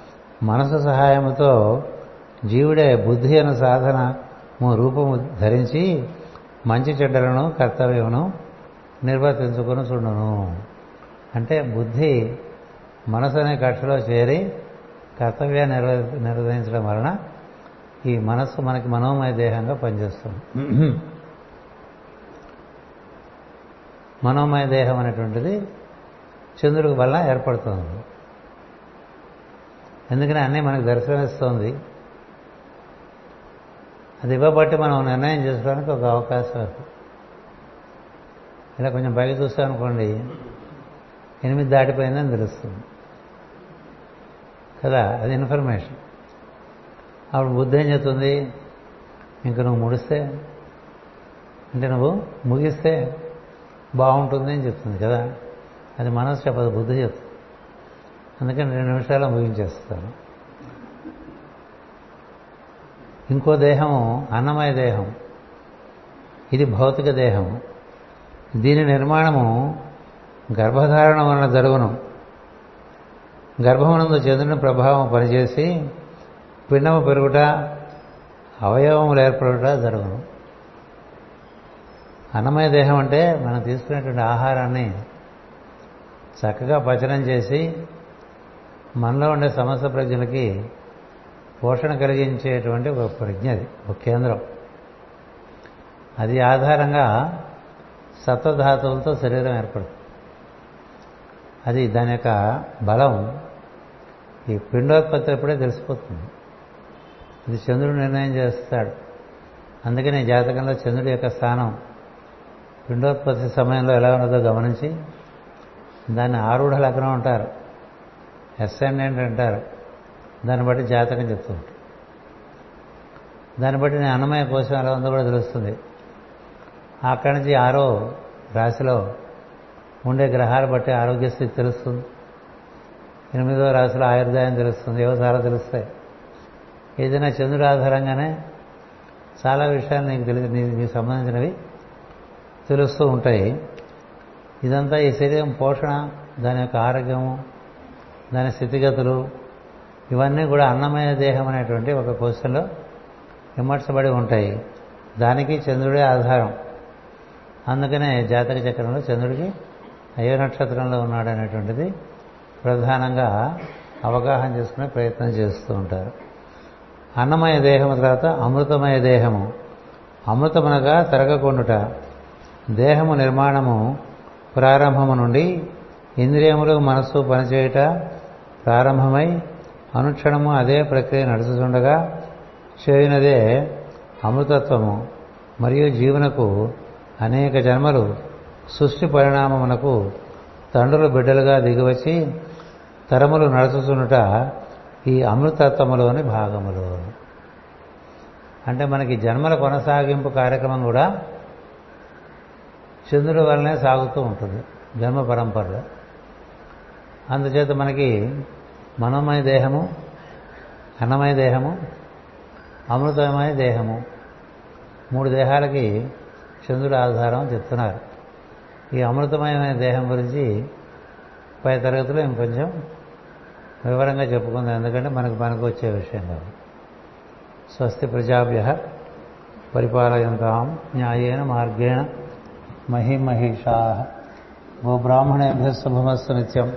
మనసు సహాయముతో జీవుడే బుద్ధి అను సాధన రూపము ధరించి మంచి చెడ్డలను కర్తవ్యమును నిర్వర్తించుకుని చూడను. అంటే బుద్ధి మనసు అనే కక్షలో చేరి కర్తవ్యాన్ని నిర్వ నిర్వహించడం వలన ఈ మనస్సు మనకి మనోమయ దేహంగా పనిచేస్తుంది. మనోమయ దేహం అనేటువంటిది చంద్రుడి వల్ల ఏర్పడుతుంది. ఎందుకని అన్నీ మనకు దర్శనమిస్తోంది. అది ఇవ్వబట్టి మనం నిర్ణయం చేసుకోవడానికి ఒక అవకాశం ఇలా కొంచెం పైకి చూస్తామనుకోండి ఎనిమిది దాటిపోయిందని తెలుస్తుంది. కదా అది ఇన్ఫర్మేషన్. అప్పుడు బుద్ధి ఏం చెప్తుంది? ఇంక నువ్వు ముడిస్తే అంటే నువ్వు ముగిస్తే బాగుంటుంది అని చెప్తుంది కదా. అది మనసు చెప్పదు బుద్ధి చెప్తుంది. అందుకని రెండు నిమిషాలు ముగించేస్తాను. ఇంకో దేహము అన్నమయ దేహం. ఇది భౌతిక దేహం. దీని నిర్మాణము గర్భధారణ వలన జరుగును. గర్భమునందు చంద్రుని ప్రభావం పనిచేసి పిండము పెరుగుట అవయవములు ఏర్పడుట జరుగును. అన్నమయ దేహం అంటే మనం తీసుకునేటువంటి ఆహారాన్ని చక్కగా పచనం చేసి మనలో ఉండే సమస్త ప్రజ్ఞలకి పోషణ కలిగించేటువంటి ఒక ప్రజ్ఞ అది ఒక కేంద్రం. అది ఆధారంగా సత్వధాతువులతో శరీరం ఏర్పడుతుంది. అది దాని యొక్క బలం ఈ పిండోత్పత్తి అప్పుడే తెలిసిపోతుంది. ఇది చంద్రుడు నిర్ణయం చేస్తాడు. అందుకని జాతకంలో చంద్రుడి యొక్క స్థానం పిండోత్పత్తి సమయంలో ఎలా ఉన్నదో గమనించి దాన్ని ఆరుఢ లగ్నం అంటారు. అసెండెంట్ అంటారు. దాన్ని బట్టి జాతకం చెప్తూ ఉంటారు. దాన్ని బట్టి నేను అన్నమయ కోసం ఎలా ఉందో కూడా తెలుస్తుంది. అక్కడి నుంచి ఆరో రాశిలో ఉండే గ్రహాలు బట్టి ఆరోగ్య స్థితి తెలుస్తుంది. ఎనిమిదో రాశిలో ఆయుర్దాయం తెలుస్తుంది ఏవో చాలా తెలుస్తాయి. ఏదైనా చంద్రుడు ఆధారంగానే చాలా విషయాలు నీకు తెలిసి నీకు సంబంధించినవి తెలుస్తూ ఉంటాయి. ఇదంతా ఈ శరీరం పోషణ దాని యొక్క ఆరోగ్యము దాని స్థితిగతులు ఇవన్నీ కూడా అన్నమయ దేహం అనేటువంటి ఒక కోశంలో విమర్శబడి ఉంటాయి. దానికి చంద్రుడే ఆధారం. అందుకనే జాతక చక్రంలో చంద్రుడికి అయ్యో నక్షత్రంలో ఉన్నాడు అనేటువంటిది ప్రధానంగా అవగాహన చేసుకునే ప్రయత్నం చేస్తూ ఉంటారు. అన్నమయ దేహము తర్వాత అమృతమయ దేహము. అమృతమునగా తరగకుండుట. దేహము నిర్మాణము ప్రారంభము నుండి ఇంద్రియములు మనస్సు పనిచేయుట ప్రారంభమై అనుక్షణము అదే ప్రక్రియ నడుచుతుండగా చేయునదే అమృతత్వము మరియు జీవనకు అనేక జన్మలు సృష్టి పరిణామమునకు తండ్రులు బిడ్డలుగా దిగివచ్చి తరములు నడుచుచునుట ఈ అమృతత్వములోని భాగములు. అంటే మనకి జన్మల కొనసాగింపు కార్యక్రమం కూడా చంద్రుడి వల్లనే సాగుతూ ఉంటుంది జన్మ పరంపరలో. అందుచేత మనకి మనోమయ దేహము అన్నమయ దేహము అమృతమయ దేహము మూడు దేహాలకి చంద్రుడు ఆధారం చెప్తున్నారు. ఈ అమృతమయమైన దేహం గురించి పై తరగతిలో ఇంకొంచెం వివరంగా చెప్పుకుందాం. ఎందుకంటే మనకు మనకు వచ్చే విషయం కాదు. స్వస్తి ప్రజాభ్య పరిపాలయంతాం న్యాయేన మార్గేణ మహిమహిషా గోబ్రాహ్మణేభ్య శుభమస్సు నిత్యం.